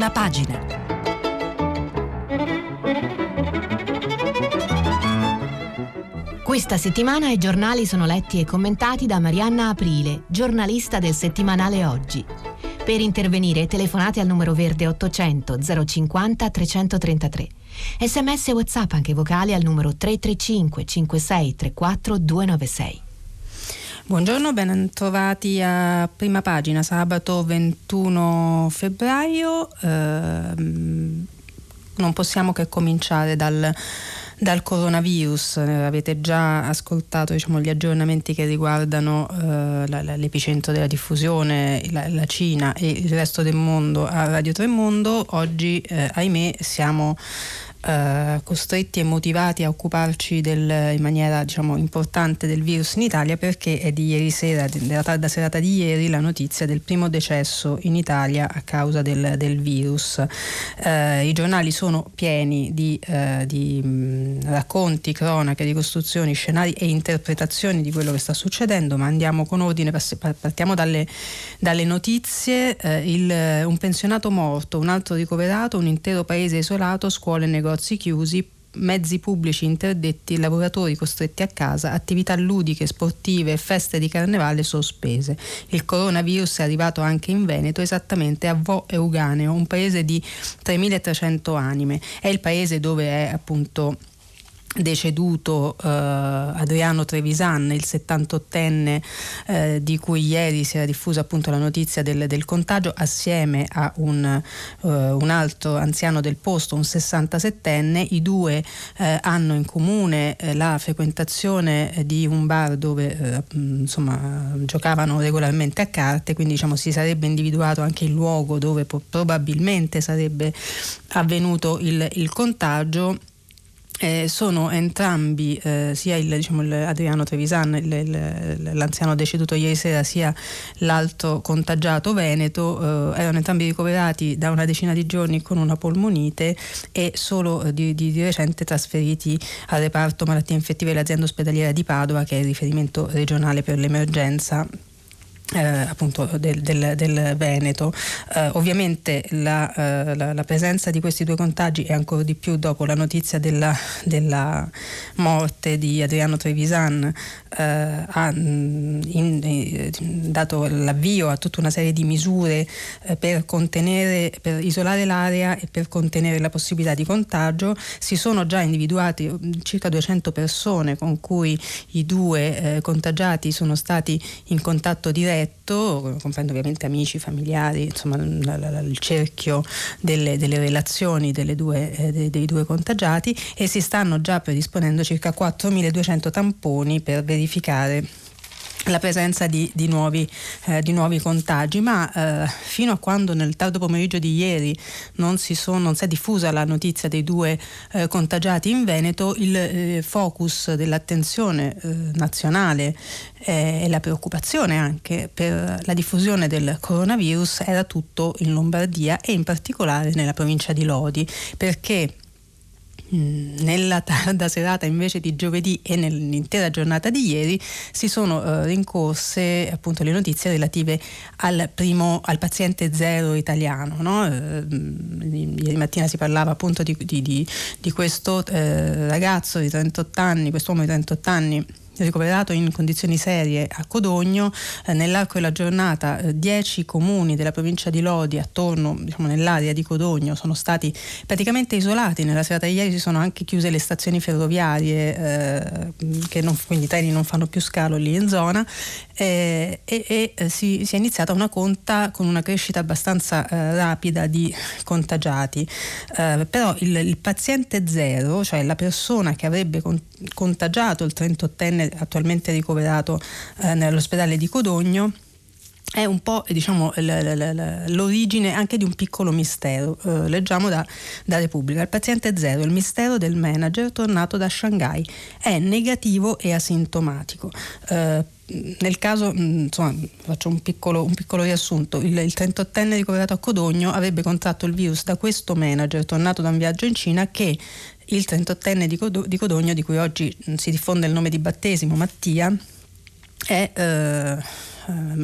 prima pagina. Questa settimana i giornali sono letti e commentati da Marianna Aprile, giornalista del settimanale Oggi. Per intervenire telefonate al numero verde 800 050 333. Sms e WhatsApp anche vocali al numero 335 56 34 296. Buongiorno, ben trovati a prima pagina, sabato 21 febbraio. Eh, non possiamo che cominciare dal, dal coronavirus. Eh, avete già ascoltato diciamo, gli aggiornamenti che riguardano eh, la, la, l'epicentro della diffusione, la, la, Cina e il resto del mondo a Radio Tremondo. Oggi, eh, ahimè, siamo eh, costretti e motivati a occuparci del, in maniera diciamo, importante del virus in Italia perché è di ieri sera, della tarda serata di ieri, la notizia del primo decesso in Italia a causa del, del virus. Uh, I giornali sono pieni di, uh, di mh, racconti, cronache, ricostruzioni, scenari e interpretazioni di quello che sta succedendo, ma andiamo con ordine, partiamo dalle, dalle notizie. Il, un pensionato morto, un altro ricoverato, un intero paese isolato, scuole e negozi negozi chiusi, mezzi pubblici interdetti, lavoratori costretti a casa, attività ludiche, sportive e feste di carnevale sospese. Il coronavirus è arrivato anche in Veneto, esattamente a Vo Euganeo, un paese di 3.300 anime. È il paese dove è appunto deceduto eh, Adriano Trevisan, il 78enne eh, di cui ieri si era diffusa appunto la notizia del, del contagio, assieme a un, eh, un, altro anziano del posto, un 67enne. I due eh, hanno in comune eh, la frequentazione di un bar dove eh, insomma, giocavano regolarmente a carte, quindi diciamo, si sarebbe individuato anche il luogo dove probabilmente sarebbe avvenuto il, il contagio eh, sono entrambi, eh, sia il, diciamo, il Adriano Trevisan, il, il, l'anziano deceduto ieri sera, sia l'altro contagiato veneto, eh, erano entrambi ricoverati da una decina di giorni con una polmonite e solo eh, di, di, di, recente trasferiti al reparto malattie infettive dell'azienda ospedaliera di Padova, che è il riferimento regionale per l'emergenza eh, appunto del, del, del Veneto. Eh, ovviamente la, eh, la, la, presenza di questi due contagi è ancora di più dopo la notizia della, della morte di Adriano Trevisan eh, ha in, in, dato l'avvio a tutta una serie di misure eh, per contenere, per isolare l'area e per contenere la possibilità di contagio. Si sono già individuati circa 200 persone con cui i due eh, contagiati sono stati in contatto diretto diretto, comprendo ovviamente amici, familiari, insomma il cerchio delle, delle relazioni delle due, eh, dei, dei, due contagiati e si stanno già predisponendo circa 4.200 tamponi per verificare la presenza di, di, nuovi, eh, di, nuovi, contagi, ma eh, fino a quando nel tardo pomeriggio di ieri non si, sono, non si è diffusa la notizia dei due eh, contagiati in Veneto, il eh, focus dell'attenzione eh, nazionale eh, e la preoccupazione anche per la diffusione del coronavirus era tutto in Lombardia e in particolare nella provincia di Lodi, perché nella tarda serata invece di giovedì e nell'intera giornata di ieri si sono uh, rincorse appunto le notizie relative al, primo, al paziente zero italiano. No? Uh, ieri mattina si parlava appunto di, di, di, di questo uh, ragazzo di 38 anni, quest'uomo di 38 anni ricoverato in condizioni serie a Codogno. Eh, nell'arco della giornata 10 eh, comuni della provincia di Lodi attorno diciamo, nell'area di Codogno sono stati praticamente isolati. Nella serata di ieri si sono anche chiuse le stazioni ferroviarie, eh, non, quindi i treni non fanno più scalo lì in zona eh, e, e eh, si, si, è iniziata una conta con una crescita abbastanza eh, rapida di contagiati. però il, il, paziente zero, cioè la persona che avrebbe con, contagiato il 38enne attualmente ricoverato eh, nell'ospedale di Codogno è un po' diciamo, l'origine anche di un piccolo mistero. Eh, leggiamo da, da, Repubblica. Il paziente zero, il mistero del manager tornato da Shanghai, è negativo e asintomatico. Eh, nel caso, mm, insomma, faccio un piccolo, un piccolo riassunto, il, il 38enne ricoverato a Codogno avrebbe contratto il virus da questo manager tornato da un viaggio in Cina che il 38enne di, Codogno, di cui oggi si diffonde il nome di battesimo, Mattia, è... Eh,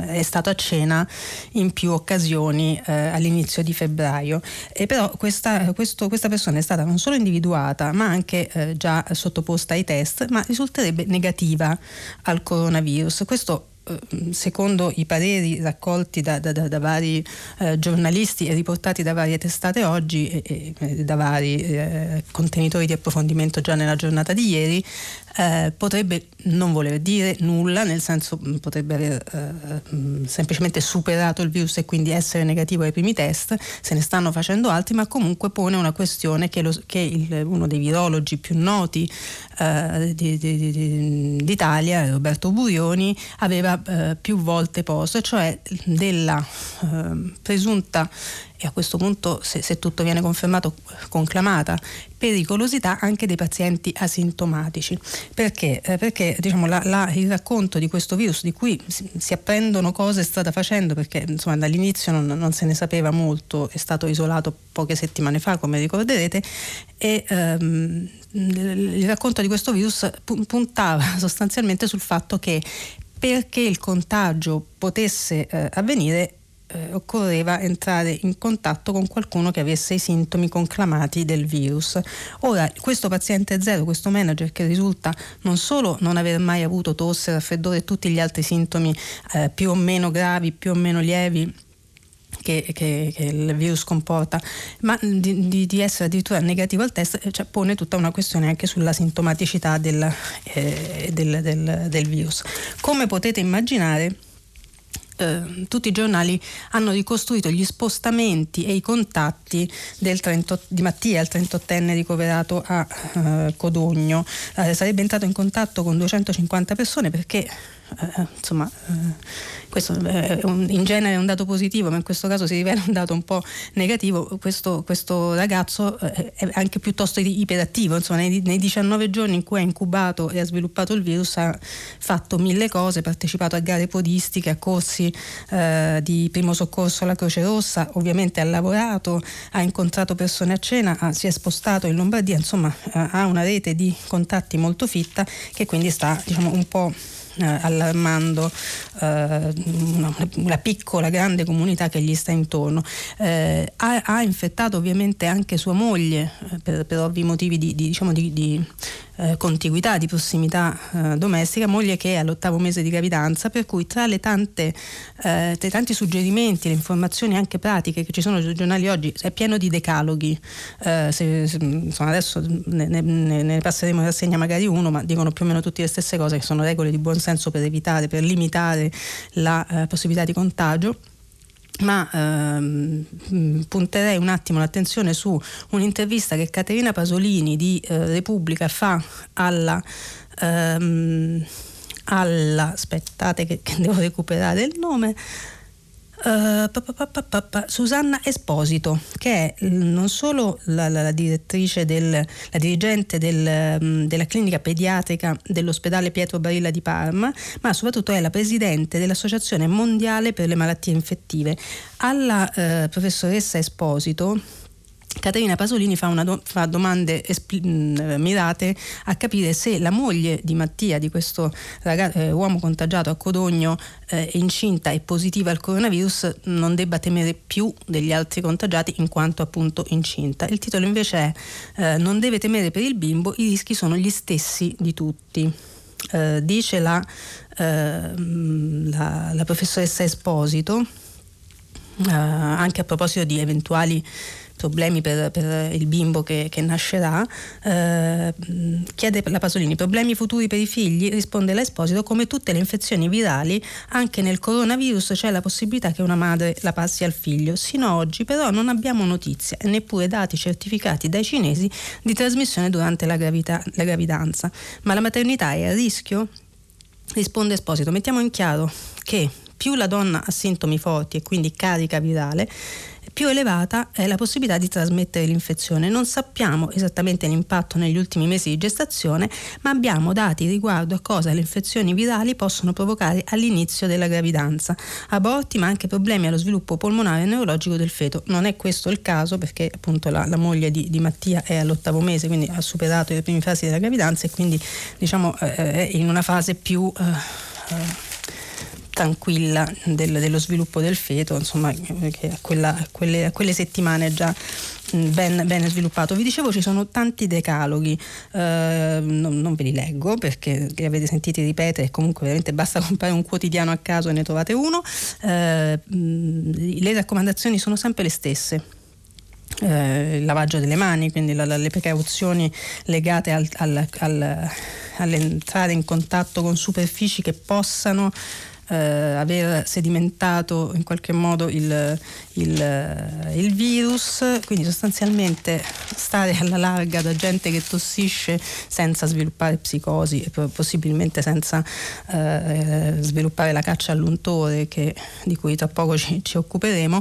è stato a cena in più occasioni eh, all'inizio di febbraio. E però questa, questo, questa, persona è stata non solo individuata ma anche eh, già sottoposta ai test, ma risulterebbe negativa al coronavirus. Questo eh, secondo i pareri raccolti da, da, da, da vari eh, giornalisti e riportati da varie testate oggi e, e da vari eh, contenitori di approfondimento già nella giornata di ieri, eh, potrebbe non voler dire nulla, nel senso mm, potrebbe aver eh, mm, semplicemente superato il virus e quindi essere negativo ai primi test, se ne stanno facendo altri, ma comunque pone una questione che, lo, che il, uno dei virologi più noti eh, di, di, di, d'Italia, Roberto Burioni, aveva eh, più volte posto, cioè della eh, presunta e a questo punto se, se, tutto viene confermato conclamata pericolosità anche dei pazienti asintomatici. Perché, eh, perché diciamo, la, la, il racconto di questo virus di cui si, si apprendono cose strada facendo perché insomma, dall'inizio non, non, se ne sapeva molto è stato isolato poche settimane fa come ricorderete e ehm, il racconto di questo virus puntava sostanzialmente sul fatto che perché il contagio potesse eh, avvenire eh, occorreva entrare in contatto con qualcuno che avesse i sintomi conclamati del virus. Ora, questo paziente zero, questo manager che risulta non solo non aver mai avuto tosse, raffreddore e tutti gli altri sintomi eh, più o meno gravi, più o meno lievi, che, che, che, il virus comporta, ma di, di, di, essere addirittura negativo al test cioè, pone tutta una questione anche sulla sintomaticità del, eh, del, del, del virus. Come potete immaginare, eh, tutti i giornali hanno ricostruito gli spostamenti e i contatti 30, di Mattia, il 38enne ricoverato a eh, Codogno. Eh, sarebbe entrato in contatto con 250 persone perché eh, insomma, eh, questo è un, in genere è un dato positivo, ma in questo caso si rivela un dato un po' negativo. Questo, questo ragazzo eh, è anche piuttosto iperattivo, insomma, nei, nei, 19 giorni in cui ha incubato e ha sviluppato il virus ha fatto mille cose, partecipato a gare podistiche, a corsi eh, di primo soccorso alla Croce Rossa, ovviamente ha lavorato, ha incontrato persone a cena, ha, si è spostato in Lombardia, insomma ha una rete di contatti molto fitta che quindi sta diciamo, un po' eh, allarmando eh, una, una, piccola, grande comunità che gli sta intorno. Eh, ha, infettato ovviamente anche sua moglie eh, per, per ovvi motivi di, di, diciamo di, di eh, contiguità, di prossimità eh, domestica, moglie che è all'ottavo mese di gravidanza, per cui tra, le tante, eh, tra i tanti suggerimenti, le informazioni anche pratiche che ci sono sui giornali oggi, è pieno di decaloghi. Eh, se, se, insomma, adesso ne, ne, ne, passeremo in rassegna magari uno, ma dicono più o meno tutte le stesse cose, che sono regole di buon senso per evitare, per limitare la eh, possibilità di contagio ma ehm, punterei un attimo l'attenzione su un'intervista che Caterina Pasolini di eh, Repubblica fa alla, ehm, alla aspettate che, che devo recuperare il nome Uh, Susanna Esposito, che è non solo la, la, la direttrice del, la dirigente del, um, della clinica pediatrica dell'ospedale Pietro Barilla di Parma, ma soprattutto è la presidente dell'Associazione Mondiale per le Malattie Infettive. Alla uh, professoressa Esposito Caterina Pasolini fa, do- fa domande espl- mm, mirate a capire se la moglie di Mattia, di questo ragazzo, eh, uomo contagiato a Codogno, eh, incinta e positiva al coronavirus, non debba temere più degli altri contagiati in quanto appunto incinta. Il titolo invece è eh, Non deve temere per il bimbo, i rischi sono gli stessi di tutti. Eh, dice la, ehm, la, la, professoressa Esposito, eh, anche a proposito di eventuali problemi per, per il bimbo che, che nascerà, eh, chiede la Pasolini problemi futuri per i figli, risponde l'Esposito come tutte le infezioni virali, anche nel coronavirus c'è la possibilità che una madre la passi al figlio. Sino ad oggi però non abbiamo notizie e neppure dati certificati dai cinesi di trasmissione durante la, gravità, la gravidanza. Ma la maternità è a rischio? Risponde Esposito, mettiamo in chiaro che più la donna ha sintomi forti e quindi carica virale, più elevata è la possibilità di trasmettere l'infezione. Non sappiamo esattamente l'impatto negli ultimi mesi di gestazione, ma abbiamo dati riguardo a cosa le infezioni virali possono provocare all'inizio della gravidanza, aborti ma anche problemi allo sviluppo polmonare e neurologico del feto. Non è questo il caso perché appunto la, la moglie di, di, Mattia è all'ottavo mese, quindi ha superato le prime fasi della gravidanza e quindi diciamo eh, è in una fase più... Eh, tranquilla del, dello sviluppo del feto, insomma, che a, quelle, quelle, settimane già ben, ben, sviluppato. Vi dicevo ci sono tanti decaloghi, eh, non, non, ve li leggo perché li avete sentiti ripetere, comunque veramente basta comprare un quotidiano a caso e ne trovate uno. Eh, le raccomandazioni sono sempre le stesse eh, il lavaggio delle mani, quindi la, la, le precauzioni legate al, al, al, all'entrare in contatto con superfici che possano eh, aver sedimentato in qualche modo il, il, il, virus, quindi sostanzialmente stare alla larga da gente che tossisce senza sviluppare psicosi e possibilmente senza eh, sviluppare la caccia all'untore che, di cui tra poco ci, ci occuperemo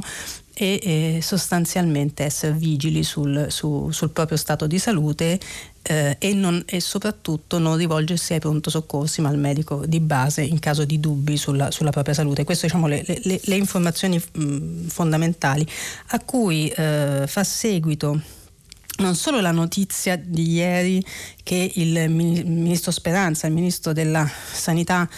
e eh, sostanzialmente essere vigili sul, su, sul, proprio stato di salute eh, e, non, e, soprattutto non rivolgersi ai pronto soccorsi ma al medico di base in caso di dubbi sulla, sulla propria salute. Queste sono diciamo, le, le, le, informazioni mh, fondamentali a cui eh, fa seguito non solo la notizia di ieri che il ministro Speranza, il ministro della Sanità,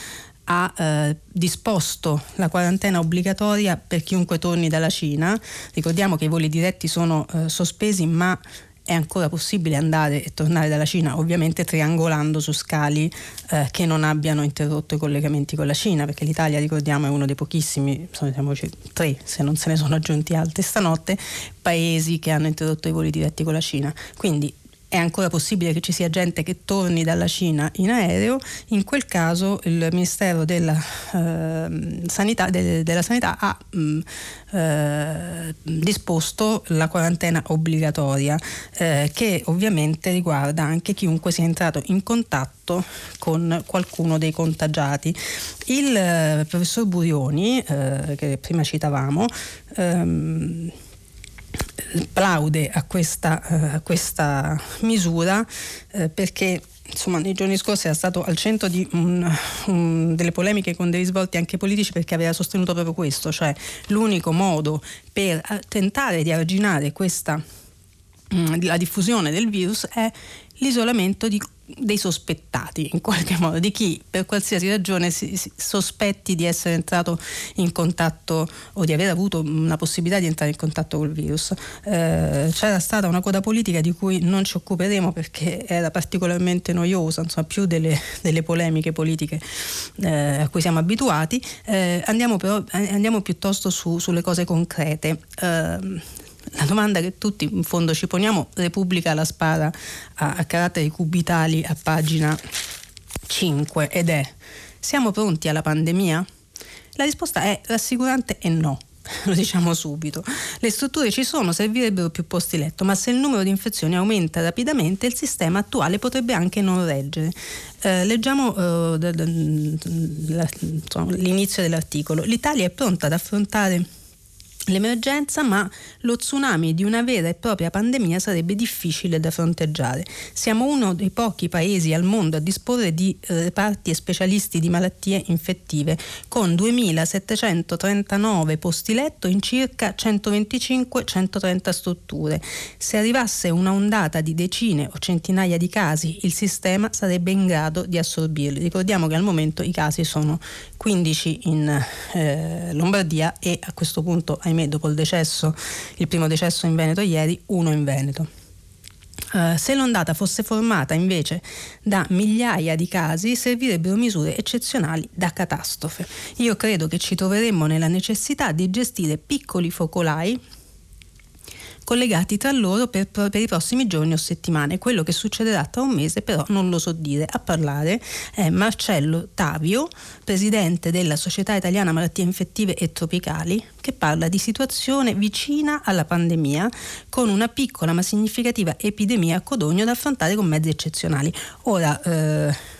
ha eh, disposto la quarantena obbligatoria per chiunque torni dalla Cina. Ricordiamo che i voli diretti sono eh, sospesi, ma è ancora possibile andare e tornare dalla Cina, ovviamente triangolando su scali eh, che non abbiano interrotto i collegamenti con la Cina, perché l'Italia, ricordiamo, è uno dei pochissimi, siamo tre, se non se ne sono aggiunti altri stanotte, paesi che hanno interrotto i voli diretti con la Cina. Quindi è ancora possibile che ci sia gente che torni dalla Cina in aereo, in quel caso il Ministero della, eh, Sanità, de, della Sanità, ha mh, mm, eh, disposto la quarantena obbligatoria eh, che ovviamente riguarda anche chiunque sia entrato in contatto con qualcuno dei contagiati. Il eh, professor Burioni, eh, che prima citavamo, ehm, plaude a questa, uh, a questa misura uh, perché insomma, nei giorni scorsi era stato al centro di un, un, delle polemiche con dei risvolti anche politici perché aveva sostenuto proprio questo, cioè l'unico modo per uh, tentare di arginare questa, mm, la diffusione del virus è l'isolamento di dei sospettati in qualche modo, di chi per qualsiasi ragione si, si sospetti di essere entrato in contatto o di aver avuto una possibilità di entrare in contatto col virus. Eh, c'era stata una coda politica di cui non ci occuperemo perché era particolarmente noiosa, insomma più delle, delle polemiche politiche eh, a cui siamo abituati. Eh, andiamo, però, andiamo piuttosto su, sulle cose concrete. La domanda che tutti in fondo ci poniamo, Repubblica la spara a, a caratteri cubitali a pagina 5 ed è siamo pronti alla pandemia? La risposta è rassicurante e no. Lo diciamo subito. Le strutture ci sono, servirebbero più posti letto, ma se il numero di infezioni aumenta rapidamente, il sistema attuale potrebbe anche non reggere. Eh, leggiamo eh, l'inizio dell'articolo. L'Italia è pronta ad affrontare l'emergenza, ma lo tsunami di una vera e propria pandemia sarebbe difficile da fronteggiare. Siamo uno dei pochi paesi al mondo a disporre di eh, reparti e specialisti di malattie infettive, con 2.739 posti letto in circa 125-130 strutture. Se arrivasse una ondata di decine o centinaia di casi, il sistema sarebbe in grado di assorbirli. Ricordiamo che al momento i casi sono 15 in eh, Lombardia e a questo punto, ahimè, dopo il decesso, il primo decesso in Veneto ieri, uno in Veneto. Uh, se l'ondata fosse formata invece da migliaia di casi, servirebbero misure eccezionali da catastrofe. Io credo che ci troveremmo nella necessità di gestire piccoli focolai collegati tra loro per, per, i prossimi giorni o settimane. Quello che succederà tra un mese però non lo so dire. A parlare è Marcello Tavio, presidente della Società Italiana Malattie Infettive e Tropicali, che parla di situazione vicina alla pandemia con una piccola ma significativa epidemia a Codogno da affrontare con mezzi eccezionali. Ora, eh,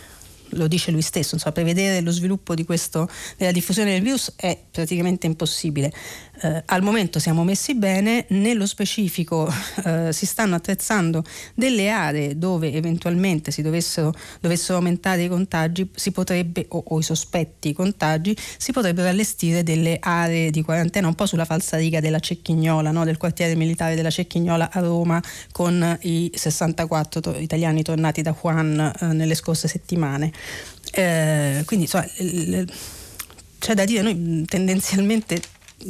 lo dice lui stesso, insomma, prevedere lo sviluppo di questo, della diffusione del virus è praticamente impossibile. Eh, al momento siamo messi bene, nello specifico eh, si stanno attrezzando delle aree dove eventualmente si dovessero, dovessero aumentare i contagi, potrebbe, o, o, i sospetti contagi, si potrebbero allestire delle aree di quarantena un po' sulla falsa riga della Cecchignola, no? del quartiere militare della Cecchignola a Roma con i 64 to- italiani tornati da Wuhan eh, nelle scorse settimane. Eh, quindi insomma, il, c'è da dire, noi tendenzialmente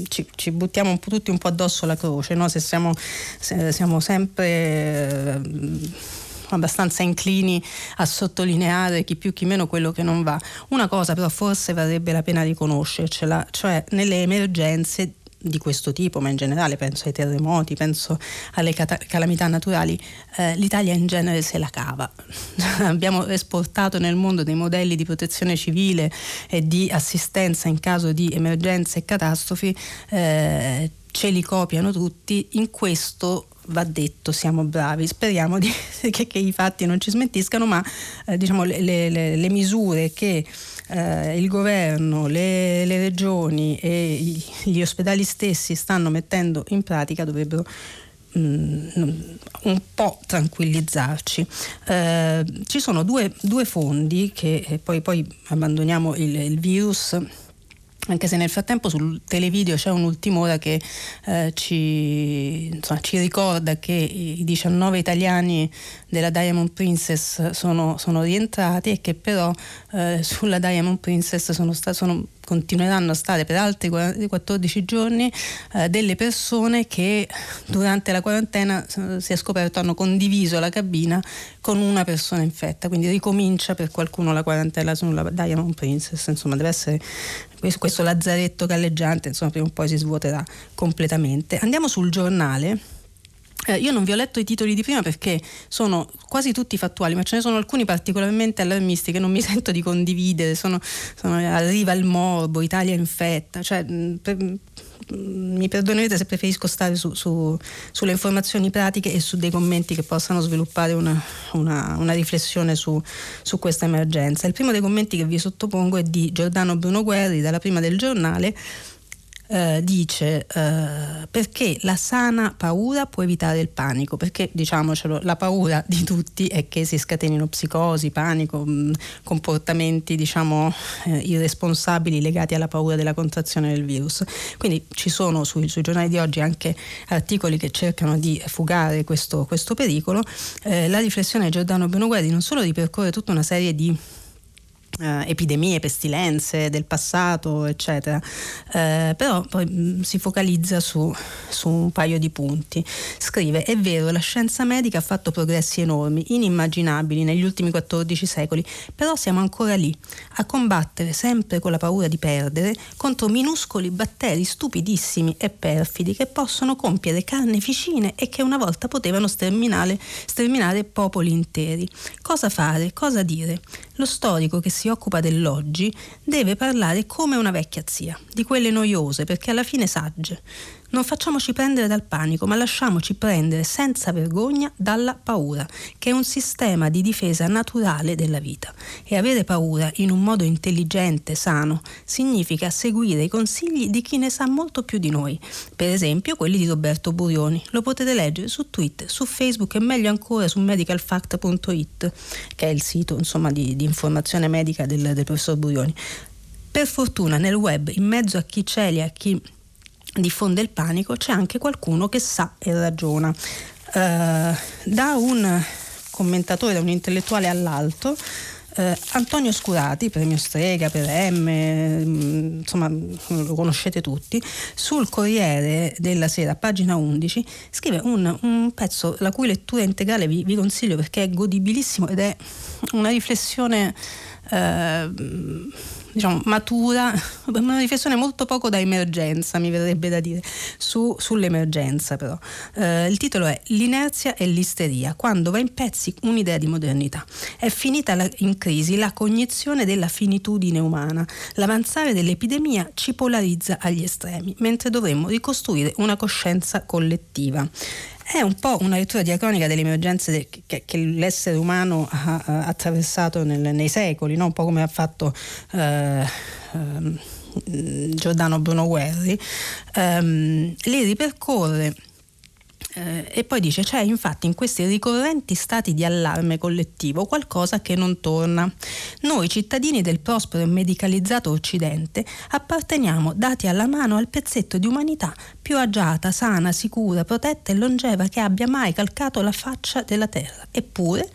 ci, ci, buttiamo un tutti un po' addosso la croce, no? se siamo, se siamo sempre eh, abbastanza inclini a sottolineare chi più chi meno quello che non va. Una cosa però forse varrebbe la pena riconoscercela, cioè nelle emergenze di questo tipo, ma in generale penso ai terremoti, penso alle cat- calamità naturali, eh, l'Italia in genere se la cava. Abbiamo esportato nel mondo dei modelli di protezione civile e di assistenza in caso di emergenze e catastrofi, eh, ce li copiano tutti, in questo va detto siamo bravi, speriamo di, che, che, i fatti non ci smentiscano, ma eh, diciamo, le, le, le misure che eh, il governo, le, le regioni e gli ospedali stessi stanno mettendo in pratica dovrebbero mm, un po' tranquillizzarci. Eh, ci sono due, due, fondi che poi, poi abbandoniamo il, il virus anche se nel frattempo sul televideo c'è un'ultima ora che eh, ci, insomma, ci, ricorda che i 19 italiani della Diamond Princess sono, sono rientrati e che però eh, sulla Diamond Princess sono, sta, sono continueranno a stare per altri 14 giorni eh, delle persone che durante la quarantena eh, si è scoperto hanno condiviso la cabina con una persona infetta, quindi ricomincia per qualcuno la quarantena sulla Diamond Princess, insomma deve essere questo lazzaretto galleggiante, insomma prima o poi si svuoterà completamente. Andiamo sul giornale eh, io non vi ho letto i titoli di prima perché sono quasi tutti fattuali, ma ce ne sono alcuni particolarmente allarmisti che non mi sento di condividere. Sono, sono, arriva il morbo, Italia infetta. Cioè, mm, per, mm, mi perdonerete se preferisco stare su, su, sulle informazioni pratiche e su dei commenti che possano sviluppare una, una, una riflessione su, su, questa emergenza. Il primo dei commenti che vi sottopongo è di Giordano Bruno Guerri, dalla prima del giornale, eh, dice eh, perché la sana paura può evitare il panico, perché diciamocelo, la paura di tutti è che si scatenino psicosi, panico, mh, mm, comportamenti diciamo eh, irresponsabili legati alla paura della contrazione del virus. Quindi ci sono sui, sui giornali di oggi anche articoli che cercano di fugare questo, questo pericolo. Eh, la riflessione di Giordano Benuguerri non solo ripercorre tutta una serie di Uh, epidemie, pestilenze del passato, eccetera. Uh, però poi mh, mm, si focalizza su, su, un paio di punti. Scrive: È vero, la scienza medica ha fatto progressi enormi, inimmaginabili negli ultimi 14 secoli, però siamo ancora lì, a combattere sempre con la paura di perdere contro minuscoli batteri stupidissimi e perfidi che possono compiere carneficine e che una volta potevano sterminare, sterminare popoli interi. Cosa fare? Cosa dire? Lo storico che si occupa dell'oggi deve parlare come una vecchia zia, di quelle noiose perché alla fine sagge. Non facciamoci prendere dal panico, ma lasciamoci prendere senza vergogna dalla paura, che è un sistema di difesa naturale della vita. E avere paura in un modo intelligente, sano, significa seguire i consigli di chi ne sa molto più di noi. Per esempio quelli di Roberto Burioni. Lo potete leggere su Twitter, su Facebook e meglio ancora su medicalfact.it, che è il sito insomma, di, di, informazione medica del, del professor Burioni. Per fortuna nel web, in mezzo a chi c'è e a chi diffonde il panico, c'è anche qualcuno che sa e ragiona. Uh, da un commentatore, da un intellettuale all'altro, Uh, Antonio Scurati, premio Strega per M, mm, insomma lo conoscete tutti, sul Corriere della Sera, pagina 11, scrive un, un pezzo la cui lettura integrale vi, vi, consiglio perché è godibilissimo ed è una riflessione uh, diciamo, matura, una riflessione molto poco da emergenza, mi verrebbe da dire, su, sull'emergenza però. Eh, il titolo è L'inerzia e l'isteria, quando va in pezzi un'idea di modernità. È finita la, in crisi la cognizione della finitudine umana. L'avanzare dell'epidemia ci polarizza agli estremi, mentre dovremmo ricostruire una coscienza collettiva è un po' una lettura diacronica delle emergenze de, che, che, l'essere umano ha, ha attraversato nel, nei secoli, no? un po' come ha fatto eh, eh, Giordano Bruno Guerri, ehm, li ripercorre eh, e poi dice c'è infatti in questi ricorrenti stati di allarme collettivo qualcosa che non torna. Noi cittadini del prospero e medicalizzato Occidente apparteniamo dati alla mano al pezzetto di umanità più agiata, sana, sicura, protetta e longeva che abbia mai calcato la faccia della terra. Eppure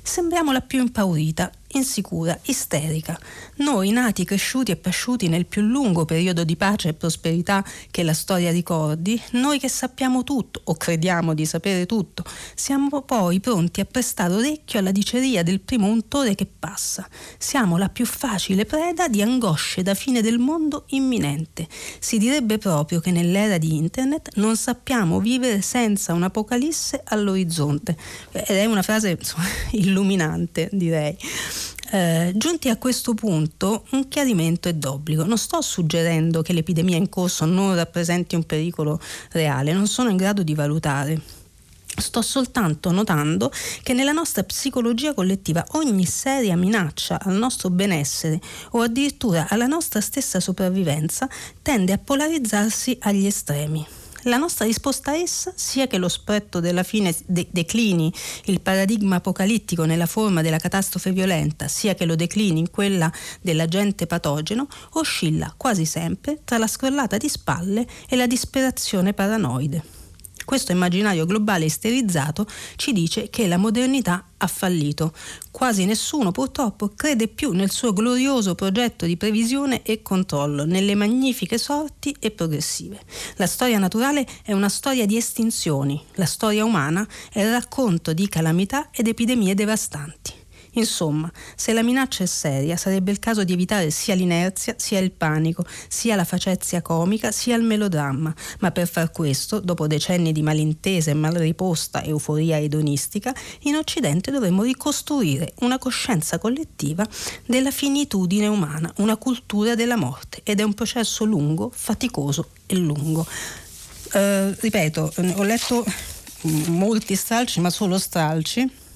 sembriamo la più impaurita, insicura, isterica. Noi, nati, cresciuti e pasciuti nel più lungo periodo di pace e prosperità che la storia ricordi, noi che sappiamo tutto, o crediamo di sapere tutto, siamo poi pronti a prestare orecchio alla diceria del primo untore che passa. Siamo la più facile preda di angosce da fine del mondo imminente. Si direbbe proprio che nell'era di internet non sappiamo vivere senza un'apocalisse all'orizzonte. Ed è una frase insomma, illuminante, direi. Eh, giunti a questo punto, un chiarimento è d'obbligo. Non sto suggerendo che l'epidemia in corso non rappresenti un pericolo reale, non sono in grado di valutare. Sto soltanto notando che nella nostra psicologia collettiva ogni seria minaccia al nostro benessere o addirittura alla nostra stessa sopravvivenza tende a polarizzarsi agli estremi. La nostra risposta a essa, sia che lo spetto della fine de- declini il paradigma apocalittico nella forma della catastrofe violenta, sia che lo declini in quella dell'agente patogeno, oscilla quasi sempre tra la scrollata di spalle e la disperazione paranoide. Questo immaginario globale isterizzato ci dice che la modernità ha fallito. Quasi nessuno purtroppo crede più nel suo glorioso progetto di previsione e controllo, nelle magnifiche sorti e progressive. La storia naturale è una storia di estinzioni, la storia umana è il racconto di calamità ed epidemie devastanti. Insomma, se la minaccia è seria, sarebbe il caso di evitare sia l'inerzia, sia il panico, sia la facezia comica, sia il melodramma. Ma per far questo, dopo decenni di malintesa e malriposta euforia edonistica, in Occidente dovremmo ricostruire una coscienza collettiva della finitudine umana, una cultura della morte. Ed è un processo lungo, faticoso e lungo. Uh, ripeto, ho letto molti stralci, ma solo stralci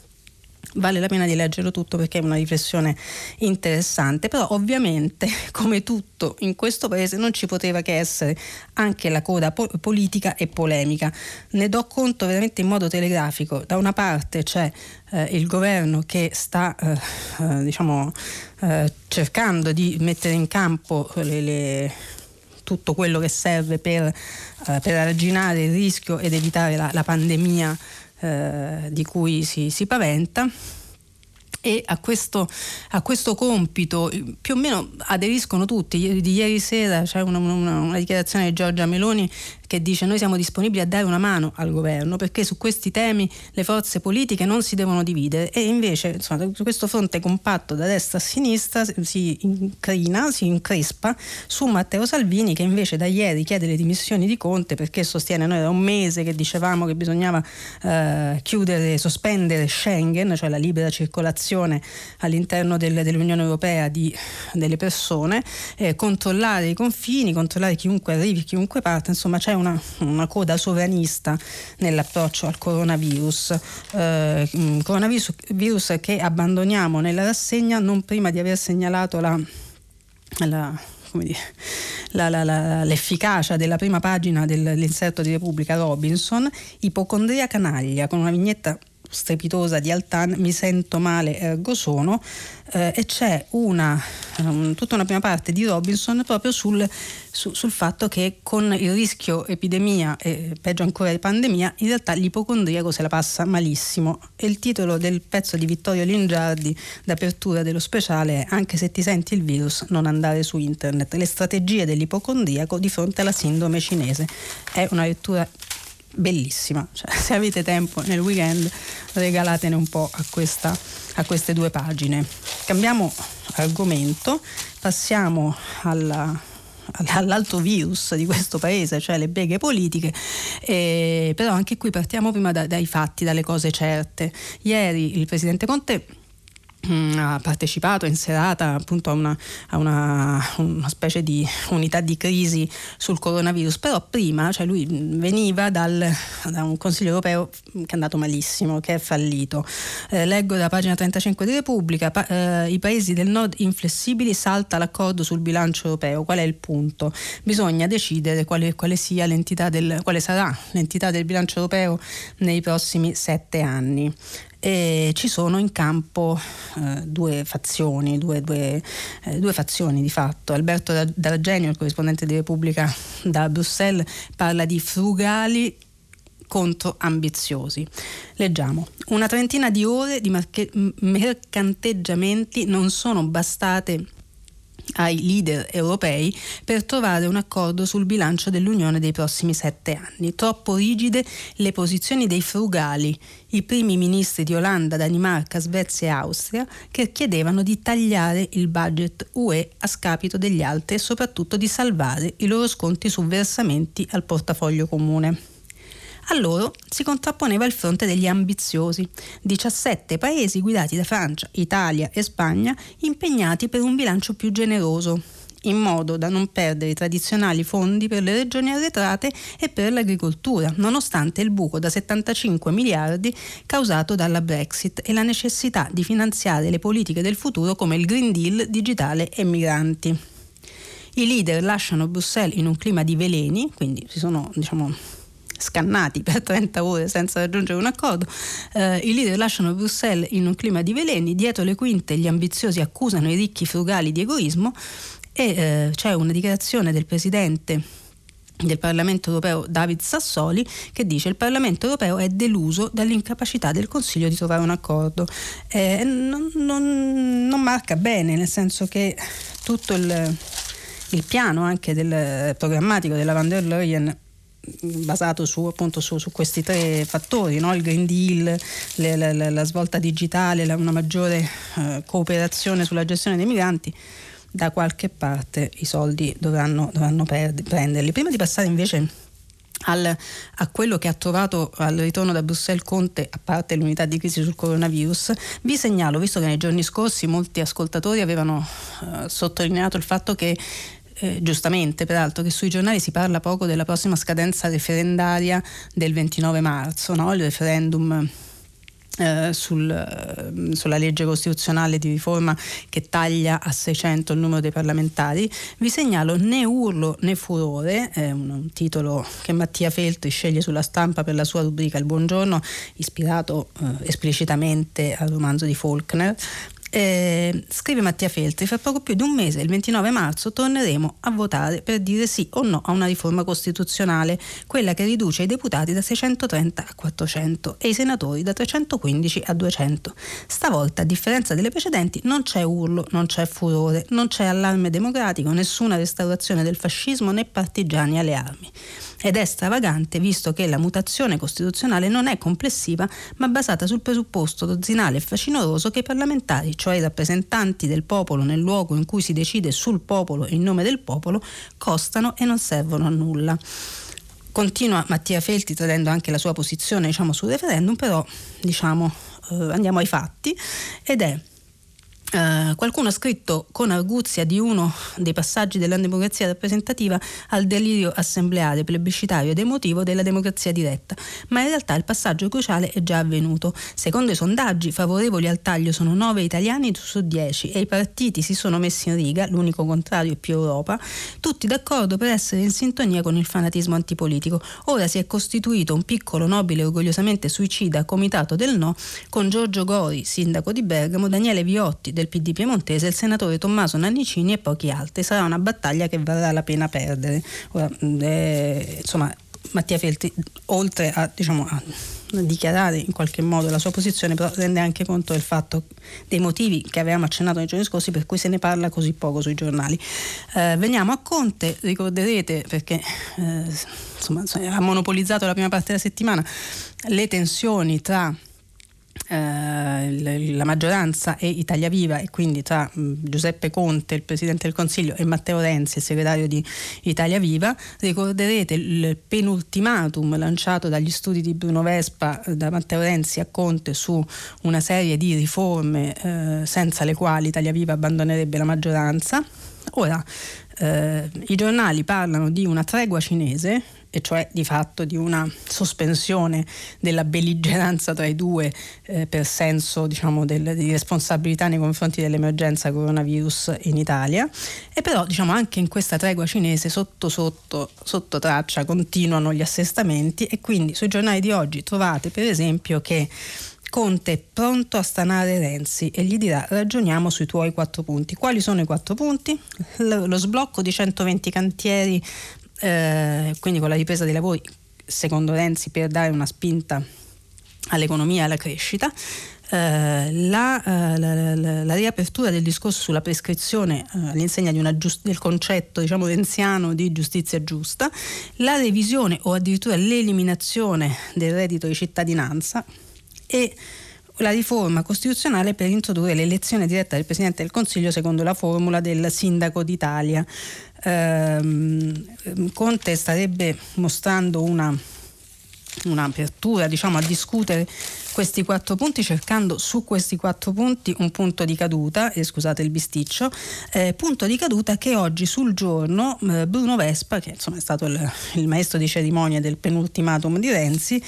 vale la pena di leggerlo tutto perché è una riflessione interessante, però ovviamente come tutto in questo paese non ci poteva che essere anche la coda po- politica e polemica. Ne do conto veramente in modo telegrafico. Da una parte c'è eh, il governo che sta eh, eh, diciamo, eh, cercando di mettere in campo le, le tutto quello che serve per, uh, per arginare il rischio ed evitare la, la pandemia eh, di cui si, si paventa e a questo, a questo, compito più o meno aderiscono tutti. Di ieri sera c'è una, una, una, dichiarazione di Giorgia Meloni che dice noi siamo disponibili a dare una mano al governo perché su questi temi le forze politiche non si devono dividere e invece insomma, su questo fronte compatto da destra a sinistra si incrina, si increspa su Matteo Salvini che invece da ieri chiede le dimissioni di Conte perché sostiene noi da un mese che dicevamo che bisognava eh, chiudere, sospendere Schengen, cioè la libera circolazione all'interno del, dell'Unione Europea di, delle persone, eh, controllare i confini, controllare chiunque arrivi, chiunque parte, insomma c'è una, una coda sovranista nell'approccio al coronavirus. Eh, mm, coronavirus virus che abbandoniamo nella rassegna non prima di aver segnalato la, la dire, la, la, la, l'efficacia della prima pagina dell'inserto di Repubblica Robinson, ipocondria canaglia, con una vignetta strepitosa di Altan, Mi sento male, ergo sono, eh, e c'è una, um, tutta una prima parte di Robinson proprio sul, su, sul, fatto che con il rischio epidemia e peggio ancora di pandemia, in realtà l'ipocondriaco se la passa malissimo. E il titolo del pezzo di Vittorio Lingiardi d'apertura dello speciale è Anche se ti senti il virus, non andare su internet. Le strategie dell'ipocondriaco di fronte alla sindrome cinese. È una lettura bellissima. Cioè, se avete tempo nel weekend regalatene un po' a, questa, a queste due pagine. Cambiamo argomento, passiamo alla all'altro virus di questo paese, cioè le beghe politiche, eh, però anche qui partiamo prima da, dai fatti, dalle cose certe. Ieri il Presidente Conte ha partecipato in serata appunto a, una, a una, una, specie di unità di crisi sul coronavirus, però prima cioè lui veniva dal, da un Consiglio europeo che è andato malissimo, che è fallito. Eh, leggo da pagina 35 di Repubblica, pa, eh, i paesi del nord inflessibili salta l'accordo sul bilancio europeo, qual è il punto? Bisogna decidere quale, quale, del, quale sarà l'entità del bilancio europeo nei prossimi sette anni. E ci sono in campo eh, due fazioni, due, due, eh, due, fazioni di fatto. Alberto D'Argenio, il corrispondente di Repubblica da Bruxelles, parla di frugali contro ambiziosi. Leggiamo. Una trentina di ore di marche- mercanteggiamenti non sono bastate ai leader europei per trovare un accordo sul bilancio dell'Unione dei prossimi sette anni. Troppo rigide le posizioni dei frugali, i primi ministri di Olanda, Danimarca, Svezia e Austria, che chiedevano di tagliare il budget UE a scapito degli altri e soprattutto di salvare i loro sconti su versamenti al portafoglio comune. A loro si contrapponeva il fronte degli ambiziosi, 17 paesi guidati da Francia, Italia e Spagna impegnati per un bilancio più generoso, in modo da non perdere i tradizionali fondi per le regioni arretrate e per l'agricoltura, nonostante il buco da 75 miliardi causato dalla Brexit e la necessità di finanziare le politiche del futuro come il Green Deal digitale e migranti. I leader lasciano Bruxelles in un clima di veleni, quindi si sono diciamo, scannati per 30 ore senza raggiungere un accordo. Eh, I leader lasciano Bruxelles in un clima di veleni, dietro le quinte gli ambiziosi accusano i ricchi frugali di egoismo e eh, c'è una dichiarazione del presidente del Parlamento europeo David Sassoli che dice il Parlamento europeo è deluso dall'incapacità del Consiglio di trovare un accordo. Eh, non, non, non, marca bene, nel senso che tutto il, il piano anche del programmatico della van der Leyen basato su, appunto, su, su, questi tre fattori, no? il Green Deal, le, le, la svolta digitale, la, una maggiore eh, cooperazione sulla gestione dei migranti, da qualche parte i soldi dovranno, dovranno perd- prenderli. Prima di passare invece al, a quello che ha trovato al ritorno da Bruxelles Conte, a parte l'unità di crisi sul coronavirus, vi segnalo, visto che nei giorni scorsi molti ascoltatori avevano eh, sottolineato il fatto che eh, giustamente peraltro che sui giornali si parla poco della prossima scadenza referendaria del 29 marzo, no? il referendum eh, sul, eh, sulla legge costituzionale di riforma che taglia a 600 il numero dei parlamentari, vi segnalo né urlo né furore, è un, un, titolo che Mattia Feltri sceglie sulla stampa per la sua rubrica Il Buongiorno, ispirato eh, esplicitamente al romanzo di Faulkner, eh, scrive Mattia Feltri, fra poco più di un mese, il 29 marzo, torneremo a votare per dire sì o no a una riforma costituzionale, quella che riduce i deputati da 630 a 400 e i senatori da 315 a 200. Stavolta, a differenza delle precedenti, non c'è urlo, non c'è furore, non c'è allarme democratico, nessuna restaurazione del fascismo né partigiani alle armi ed è stravagante visto che la mutazione costituzionale non è complessiva ma basata sul presupposto dozzinale e facinoroso che i parlamentari, cioè i rappresentanti del popolo nel luogo in cui si decide sul popolo e in nome del popolo, costano e non servono a nulla. Continua Mattia Felti tradendo anche la sua posizione diciamo, sul referendum, però diciamo, eh, andiamo ai fatti ed è Uh, qualcuno ha scritto con arguzia di uno dei passaggi della democrazia rappresentativa al delirio assembleare, plebiscitario ed emotivo della democrazia diretta, ma in realtà il passaggio cruciale è già avvenuto. Secondo i sondaggi favorevoli al taglio sono 9 italiani su 10 e i partiti si sono messi in riga, l'unico contrario è più Europa, tutti d'accordo per essere in sintonia con il fanatismo antipolitico. Ora si è costituito un piccolo, nobile e orgogliosamente suicida comitato del no con Giorgio Gori, sindaco di Bergamo, Daniele Viotti del del PD piemontese, il senatore Tommaso Nannicini e pochi altri. Sarà una battaglia che varrà la pena perdere. Ora, eh, insomma, Mattia Felti, oltre a, diciamo, a dichiarare in qualche modo la sua posizione, però rende anche conto del fatto dei motivi che avevamo accennato nei giorni scorsi per cui se ne parla così poco sui giornali. Eh, veniamo a Conte, ricorderete perché eh, insomma, ha monopolizzato la prima parte della settimana le tensioni tra eh, la maggioranza è Italia Viva e quindi tra Giuseppe Conte, il Presidente del Consiglio, e Matteo Renzi, il segretario di Italia Viva, ricorderete il penultimatum lanciato dagli studi di Bruno Vespa da Matteo Renzi a Conte su una serie di riforme eh, senza le quali Italia Viva abbandonerebbe la maggioranza. Ora, eh, i giornali parlano di una tregua cinese e cioè di fatto di una sospensione della belligeranza tra i due eh, per senso diciamo, del, di responsabilità nei confronti dell'emergenza coronavirus in Italia e però diciamo, anche in questa tregua cinese sotto sotto, sotto traccia continuano gli assestamenti e quindi sui giornali di oggi trovate per esempio che Conte è pronto a stanare Renzi e gli dirà ragioniamo sui tuoi quattro punti. Quali sono i quattro punti? Lo sblocco di 120 cantieri, eh, quindi con la ripresa dei lavori, secondo Renzi, per dare una spinta all'economia e alla crescita. Eh, la, eh, la, la, la, riapertura del discorso sulla prescrizione eh, all'insegna giust- del concetto diciamo renziano di giustizia giusta, la revisione o addirittura l'eliminazione del reddito di cittadinanza e la riforma costituzionale per introdurre l'elezione diretta del Presidente del Consiglio secondo la formula del Sindaco d'Italia. Eh, Conte starebbe mostrando una un'apertura diciamo, a discutere questi quattro punti cercando su questi quattro punti un punto di caduta, eh, scusate il bisticcio, eh, punto di caduta che oggi sul giorno eh, Bruno Vespa, che insomma è stato il, il maestro di cerimonia del penultimatum di Renzi,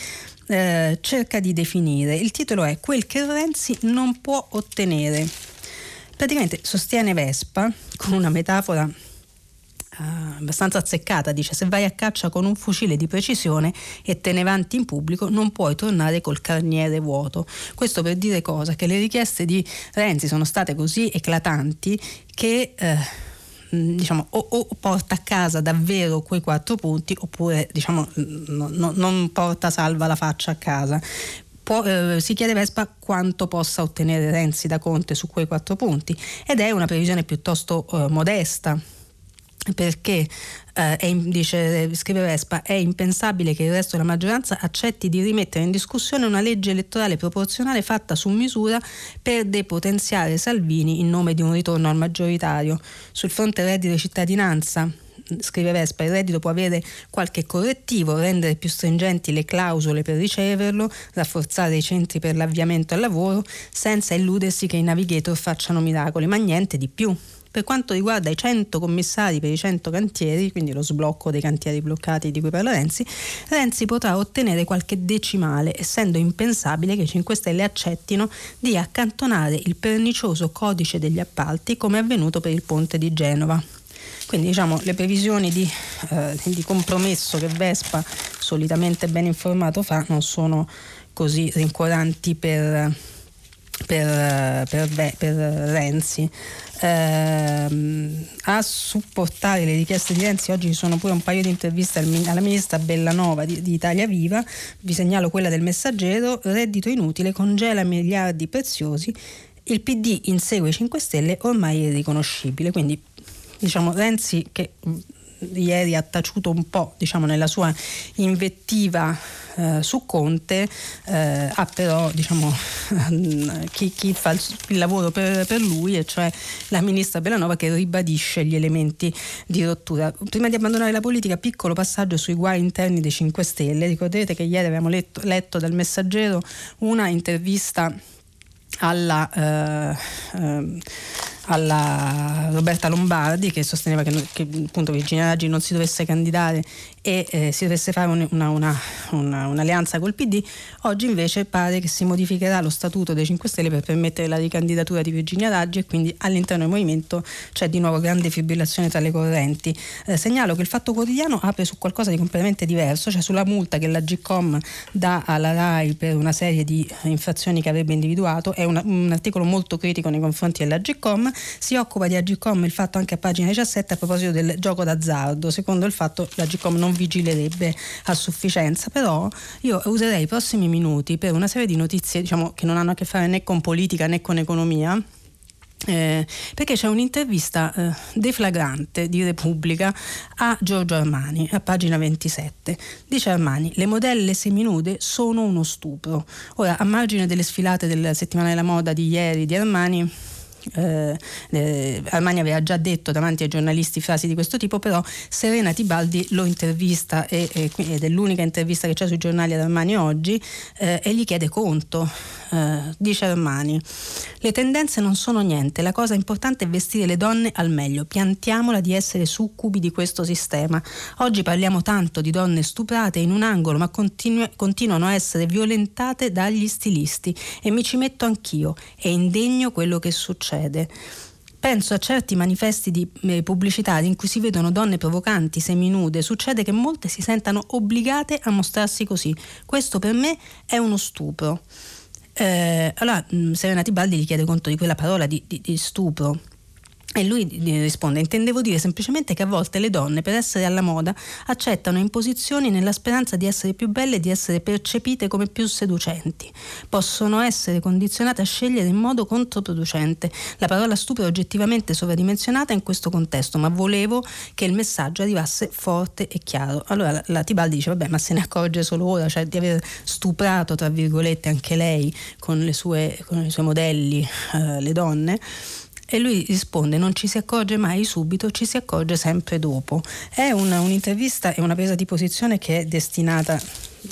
eh, cerca di definire. Il titolo è Quel che Renzi non può ottenere. Praticamente sostiene Vespa con una metafora Uh, abbastanza azzeccata, dice se vai a caccia con un fucile di precisione e te ne vanti in pubblico non puoi tornare col carniere vuoto. Questo per dire cosa? Che le richieste di Renzi sono state così eclatanti che... Uh, diciamo, o, o, porta a casa davvero quei quattro punti oppure diciamo, no, no, non porta salva la faccia a casa. Può, eh, si chiede Vespa quanto possa ottenere Renzi da Conte su quei quattro punti ed è una previsione piuttosto eh, modesta perché eh, è, dice, scrive Vespa, è impensabile che il resto della maggioranza accetti di rimettere in discussione una legge elettorale proporzionale fatta su misura per depotenziare Salvini in nome di un ritorno al maggioritario. Sul fronte reddito di cittadinanza scrive Vespa, il reddito può avere qualche correttivo, rendere più stringenti le clausole per riceverlo, rafforzare i centri per l'avviamento al lavoro, senza illudersi che i navigator facciano miracoli, ma niente di più. Per quanto riguarda i 100 commissari per i 100 cantieri, quindi lo sblocco dei cantieri bloccati di cui parla Renzi, Renzi potrà ottenere qualche decimale, essendo impensabile che i 5 Stelle accettino di accantonare il pernicioso codice degli appalti come è avvenuto per il ponte di Genova. Quindi diciamo le previsioni di, eh, di compromesso che Vespa, solitamente ben informato, fa non sono così rincuoranti per, per, per, per Renzi ehm, a supportare le richieste di Renzi. Oggi ci sono pure un paio di interviste alla ministra Bellanova di, di Italia Viva. Vi segnalo quella del messaggero. Reddito inutile congela miliardi preziosi. Il PD insegue i 5 Stelle ormai irriconoscibile. Quindi diciamo Renzi che ieri ha taciuto un po' diciamo, nella sua invettiva eh, su Conte, eh, ha però diciamo, chi, chi, fa il, il lavoro per, per, lui, e cioè la ministra Bellanova che ribadisce gli elementi di rottura. Prima di abbandonare la politica, piccolo passaggio sui guai interni dei 5 Stelle. Ricorderete che ieri abbiamo letto, letto dal messaggero una intervista alla... Eh, eh, alla Roberta Lombardi che sosteneva che, che appunto Virginia Raggi non si dovesse candidare e eh, si dovesse fare un, una, una, una, un'alleanza col PD, oggi invece pare che si modificherà lo statuto dei 5 Stelle per permettere la ricandidatura di Virginia Raggi e quindi all'interno del movimento c'è di nuovo grande fibrillazione tra le correnti. Eh, segnalo che il Fatto Quotidiano apre su qualcosa di completamente diverso, cioè sulla multa che la GCOM dà alla RAI per una serie di infrazioni che avrebbe individuato, è una, un articolo molto critico nei confronti della GCOM, si occupa di Agicom il fatto anche a pagina 17 a proposito del gioco d'azzardo, secondo il fatto la Agicom non vigilerebbe a sufficienza, però io userei i prossimi minuti per una serie di notizie diciamo, che non hanno a che fare né con politica né con economia. Eh, perché c'è un'intervista eh, deflagrante di Repubblica a Giorgio Armani a pagina 27 dice Armani le modelle seminude sono uno stupro ora a margine delle sfilate del settimana della moda di ieri di Armani eh, eh, Armani aveva già detto davanti ai giornalisti frasi di questo tipo, però Serena Tibaldi lo intervista e, e, ed è l'unica intervista che c'è sui giornali ad Armani oggi eh, e gli chiede conto. Eh, dice Armani, le tendenze non sono niente, la cosa importante è vestire le donne al meglio, piantiamola di essere succubi di questo sistema. Oggi parliamo tanto di donne stuprate in un angolo, ma continu- continuano a essere violentate dagli stilisti e mi ci metto anch'io, è indegno quello che succede succede. Penso a certi manifesti di eh, pubblicità in cui si vedono donne provocanti, seminude, succede che molte si sentano obbligate a mostrarsi così. Questo per me è uno stupro. Eh, allora mh, Serena Tibaldi gli chiede conto di quella parola di, di, di stupro e lui risponde: Intendevo dire semplicemente che a volte le donne, per essere alla moda, accettano imposizioni nella speranza di essere più belle e di essere percepite come più seducenti. Possono essere condizionate a scegliere in modo controproducente. La parola stupro è oggettivamente sovradimensionata in questo contesto, ma volevo che il messaggio arrivasse forte e chiaro. Allora la, Tibaldi dice: Vabbè, ma se ne accorge solo ora, cioè di aver stuprato, tra virgolette, anche lei con, sue, con i suoi modelli, eh, le donne. E lui risponde: Non ci si accorge mai subito, ci si accorge sempre dopo. È una, un'intervista e una presa di posizione che è destinata,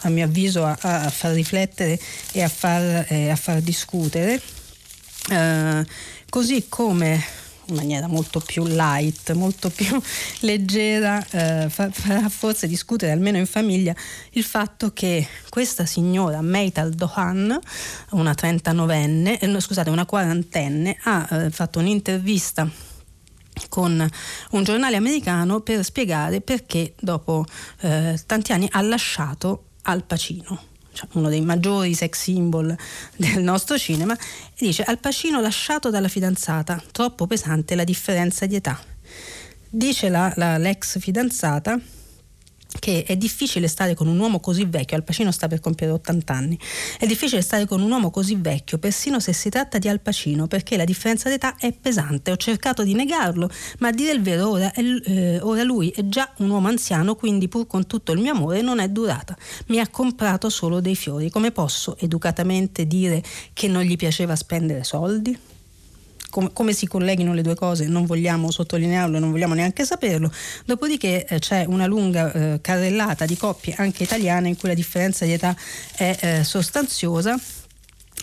a mio avviso, a, a far riflettere e a far, eh, a far discutere. Uh, così come in maniera molto più light, molto più leggera, eh, farà forse discutere almeno in famiglia il fatto che questa signora Meital Dohan, una 39enne, eh, scusate, una quarantenne, ha eh, fatto un'intervista con un giornale americano per spiegare perché dopo eh, tanti anni ha lasciato Al Pacino uno dei maggiori sex symbol del nostro cinema, e dice Al Pacino lasciato dalla fidanzata, troppo pesante la differenza di età. Dice la, la, l'ex fidanzata che è difficile stare con un uomo così vecchio, Al Pacino sta per compiere 80 anni, è difficile stare con un uomo così vecchio, persino se si tratta di Al Pacino, perché la differenza d'età è pesante. Ho cercato di negarlo, ma a dire il vero ora, è, eh, ora lui è già un uomo anziano, quindi pur con tutto il mio amore non è durata. Mi ha comprato solo dei fiori. Come posso educatamente dire che non gli piaceva spendere soldi? Come, come, si colleghino le due cose non vogliamo sottolinearlo, non vogliamo neanche saperlo. Dopodiché eh, c'è una lunga eh, carrellata di coppie anche italiane in cui la differenza di età è eh, sostanziosa.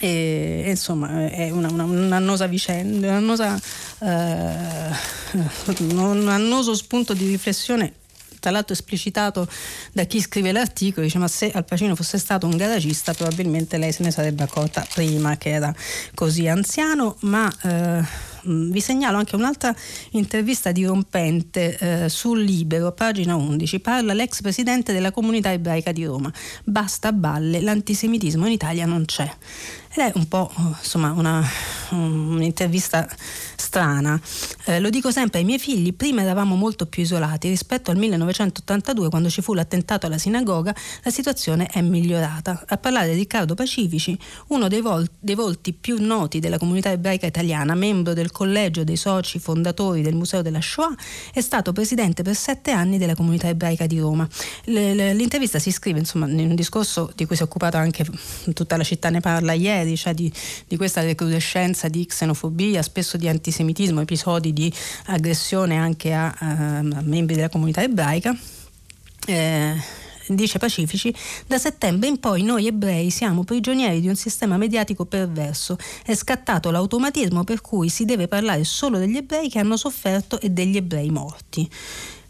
E, insomma è una, una, un'annosa vicenda, un'annosa, eh, un annoso spunto di riflessione tra l'altro esplicitato da chi scrive l'articolo, dice ma se Al Pacino fosse stato un garagista probabilmente lei se ne sarebbe accorta prima che era così anziano, ma... Eh, vi segnalo anche un'altra intervista dirompente eh, sul Libero, pagina 11. Parla l'ex presidente della comunità ebraica di Roma. Basta balle, l'antisemitismo in Italia non c'è. Ed è un po' insomma una, un'intervista strana. Eh, lo dico sempre ai miei figli, prima eravamo molto più isolati rispetto al 1982 quando ci fu l'attentato alla sinagoga, la situazione è migliorata. A parlare di Riccardo Pacifici, uno dei, vol- dei volti più noti della comunità ebraica italiana, membro del collegio dei soci fondatori del Museo della Shoah, è stato presidente per sette anni della comunità ebraica di Roma. l'intervista si iscrive insomma, in un discorso di cui si è occupato anche tutta la città ne parla ieri, cioè di, di questa recrudescenza di xenofobia, spesso di antisemitismo, episodi di aggressione anche a, a, a membri della comunità ebraica. Eh, dice Pacifici, da settembre in poi noi ebrei siamo prigionieri di un sistema mediatico perverso. È scattato l'automatismo per cui si deve parlare solo degli ebrei che hanno sofferto e degli ebrei morti.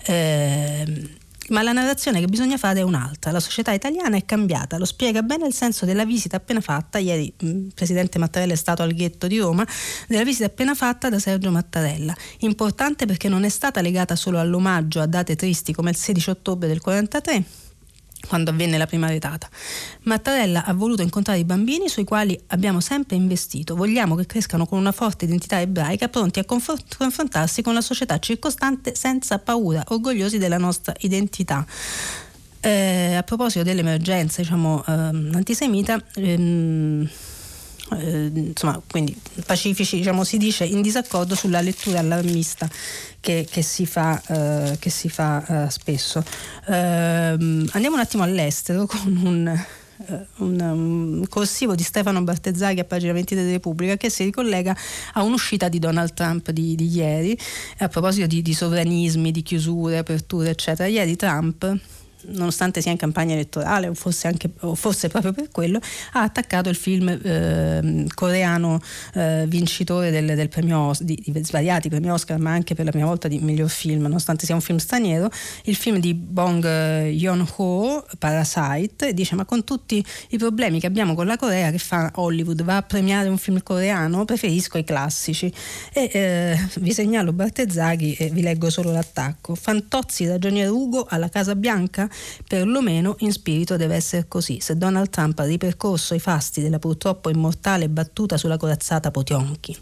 Eh, ma la narrazione che bisogna fare è un'altra. La società italiana è cambiata, lo spiega bene il senso della visita appena fatta, ieri il mm, Presidente Mattarella è stato al ghetto di Roma, della visita appena fatta da Sergio Mattarella. Importante perché non è stata legata solo all'omaggio a date tristi come il 16 ottobre del 1943, quando avvenne la prima retata. Mattarella ha voluto incontrare i bambini sui quali abbiamo sempre investito. Vogliamo che crescano con una forte identità ebraica, pronti a confrontarsi con la società circostante senza paura, orgogliosi della nostra identità. Eh, a proposito dell'emergenza diciamo, ehm, antisemita, ehm, eh, insomma, quindi pacifici, diciamo, si dice in disaccordo sulla lettura allarmista che, che si fa, eh, che si fa eh, spesso. Ehm, andiamo un attimo all'estero con un eh, un, un, corsivo di Stefano Bartezzaghi a pagina 23 di Repubblica che si ricollega a un'uscita di Donald Trump di, di ieri a proposito di, di sovranismi, di chiusure, aperture eccetera. Ieri Trump nonostante sia in campagna elettorale o fosse, anche, o fosse proprio per quello, ha attaccato il film eh, coreano eh, vincitore del, del premio, di, di, svariati premi Oscar, ma anche per la prima volta di miglior film, nonostante sia un film straniero, il film di Bong Joon-ho, Parasite, e dice ma con tutti i problemi che abbiamo con la Corea, che fa Hollywood, va a premiare un film coreano, preferisco i classici. E eh, vi segnalo Bartezzaghi e vi leggo solo l'attacco. Fantozzi, ragionier Ugo alla Casa Bianca? Perlomeno in spirito deve essere così. Se Donald Trump ha ripercorso i fasti della purtroppo immortale battuta sulla corazzata Potionkin.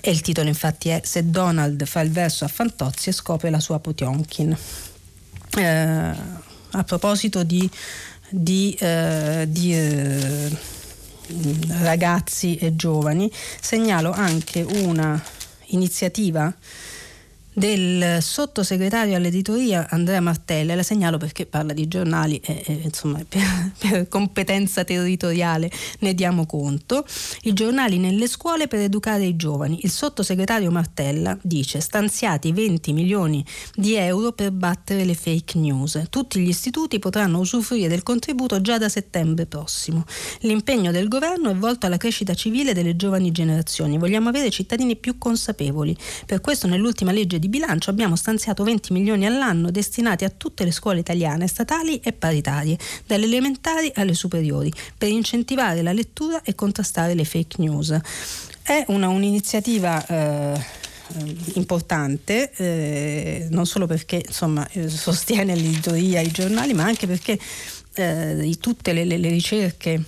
E il titolo infatti è Se Donald fa il verso a Fantozzi e scopre la sua Potionkin. Eh, a proposito di, di, eh, di eh, ragazzi e giovani, segnalo anche una iniziativa del sottosegretario all'editoria Andrea Martella, la segnalo perché parla di giornali e, e insomma per, per, competenza territoriale ne diamo conto, i giornali nelle scuole per educare i giovani. Il sottosegretario Martella dice stanziati 20 milioni di euro per battere le fake news. Tutti gli istituti potranno usufruire del contributo già da settembre prossimo. L'impegno del governo è volto alla crescita civile delle giovani generazioni. Vogliamo avere cittadini più consapevoli. Per questo nell'ultima legge di bilancio abbiamo stanziato 20 milioni all'anno destinati a tutte le scuole italiane, statali e paritarie, dalle elementari alle superiori, per incentivare la lettura e contrastare le fake news. È una, un'iniziativa eh, importante, eh, non solo perché insomma, eh, sostiene l'editoria, i giornali, ma anche perché eh, tutte le, le, le ricerche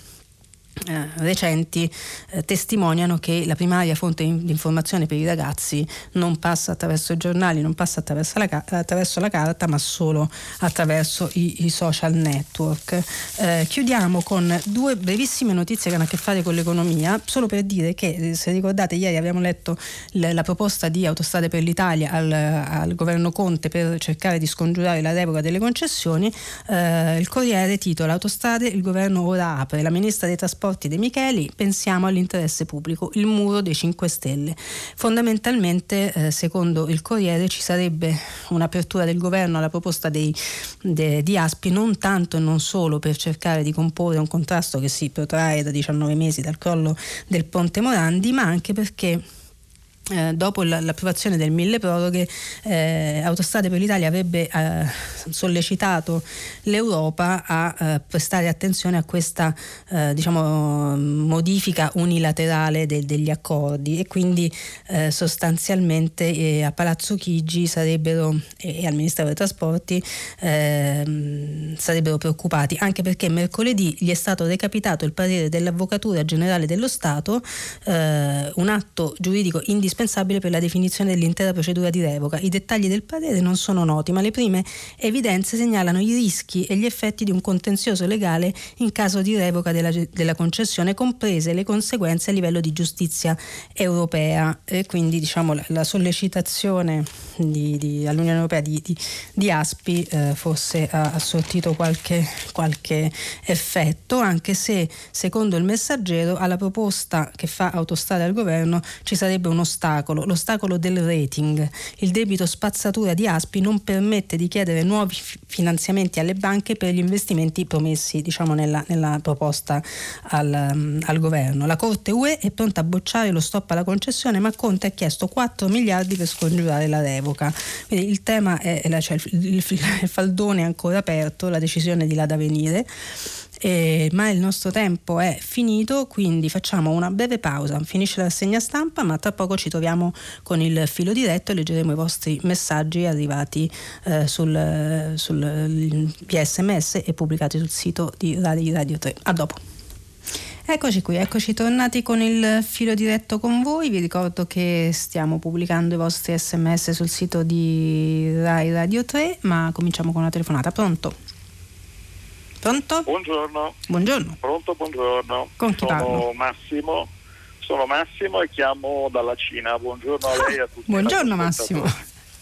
eh, recenti eh, testimoniano che la primaria fonte di informazione per i ragazzi non passa attraverso i giornali, non passa attraverso la, attraverso la carta, ma solo attraverso i, i social network. Eh, chiudiamo con due brevissime notizie che hanno a che fare con l'economia, solo per dire che, eh, se ricordate, ieri abbiamo letto l- la proposta di Autostrade per l'Italia al, al, governo Conte per cercare di scongiurare la revoca delle concessioni. Eh, il Corriere titola Autostrade, il governo ora apre, la ministra dei trasporti trasporti De Micheli, pensiamo all'interesse pubblico, il muro dei 5 Stelle. Fondamentalmente, eh, secondo il Corriere, ci sarebbe un'apertura del governo alla proposta dei, de, di Aspi, non tanto e non solo per cercare di comporre un contrasto che si protrae da 19 mesi dal crollo del Ponte Morandi, ma anche perché eh, dopo l'approvazione del mille proroghe, eh, Autostrade per l'Italia avrebbe eh, sollecitato l'Europa a eh, prestare attenzione a questa eh, diciamo, modifica unilaterale de, degli accordi. E quindi eh, sostanzialmente a Palazzo Chigi sarebbero, e, al Ministero dei Trasporti ehm, sarebbero preoccupati, anche perché mercoledì gli è stato recapitato il parere dell'Avvocatura Generale dello Stato, un atto giuridico indispensabile indispensabile per la definizione dell'intera procedura di revoca. I dettagli del parere non sono noti, ma le prime evidenze segnalano i rischi e gli effetti di un contenzioso legale in caso di revoca della, della concessione, comprese le conseguenze a livello di giustizia europea. E quindi diciamo, la, la sollecitazione di, di, all'Unione Europea di, di Aspi eh, forse ha, ha sortito qualche, qualche effetto, anche se secondo il messaggero alla proposta che fa Autostrade al governo ci sarebbe uno stato ostacolo, l'ostacolo del rating. Il debito spazzatura di Aspi non permette di chiedere nuovi finanziamenti alle banche per gli investimenti promessi diciamo, nella, nella, proposta al, um, al, governo. La Corte UE è pronta a bocciare lo stop alla concessione, ma Conte ha chiesto 4 miliardi per scongiurare la revoca. Quindi il tema è, cioè il, il, il faldone ancora aperto, la decisione di là da venire eh, ma il nostro tempo è finito, quindi facciamo una breve pausa, finisce la rassegna stampa, ma tra poco ci troviamo con il filo diretto e leggeremo i vostri messaggi arrivati eh, sul, sul, via sms e pubblicati sul sito di Radio 3. A dopo. Eccoci qui, eccoci tornati con il filo diretto con voi. Vi ricordo che stiamo pubblicando i vostri sms sul sito di Rai Radio 3, ma cominciamo con una telefonata. Pronto? Pronto? Buongiorno. Buongiorno. Pronto, buongiorno. Con chi sono parlo? Massimo. Sono Massimo e chiamo dalla Cina. Buongiorno a lei e a tutti. Buongiorno Massimo.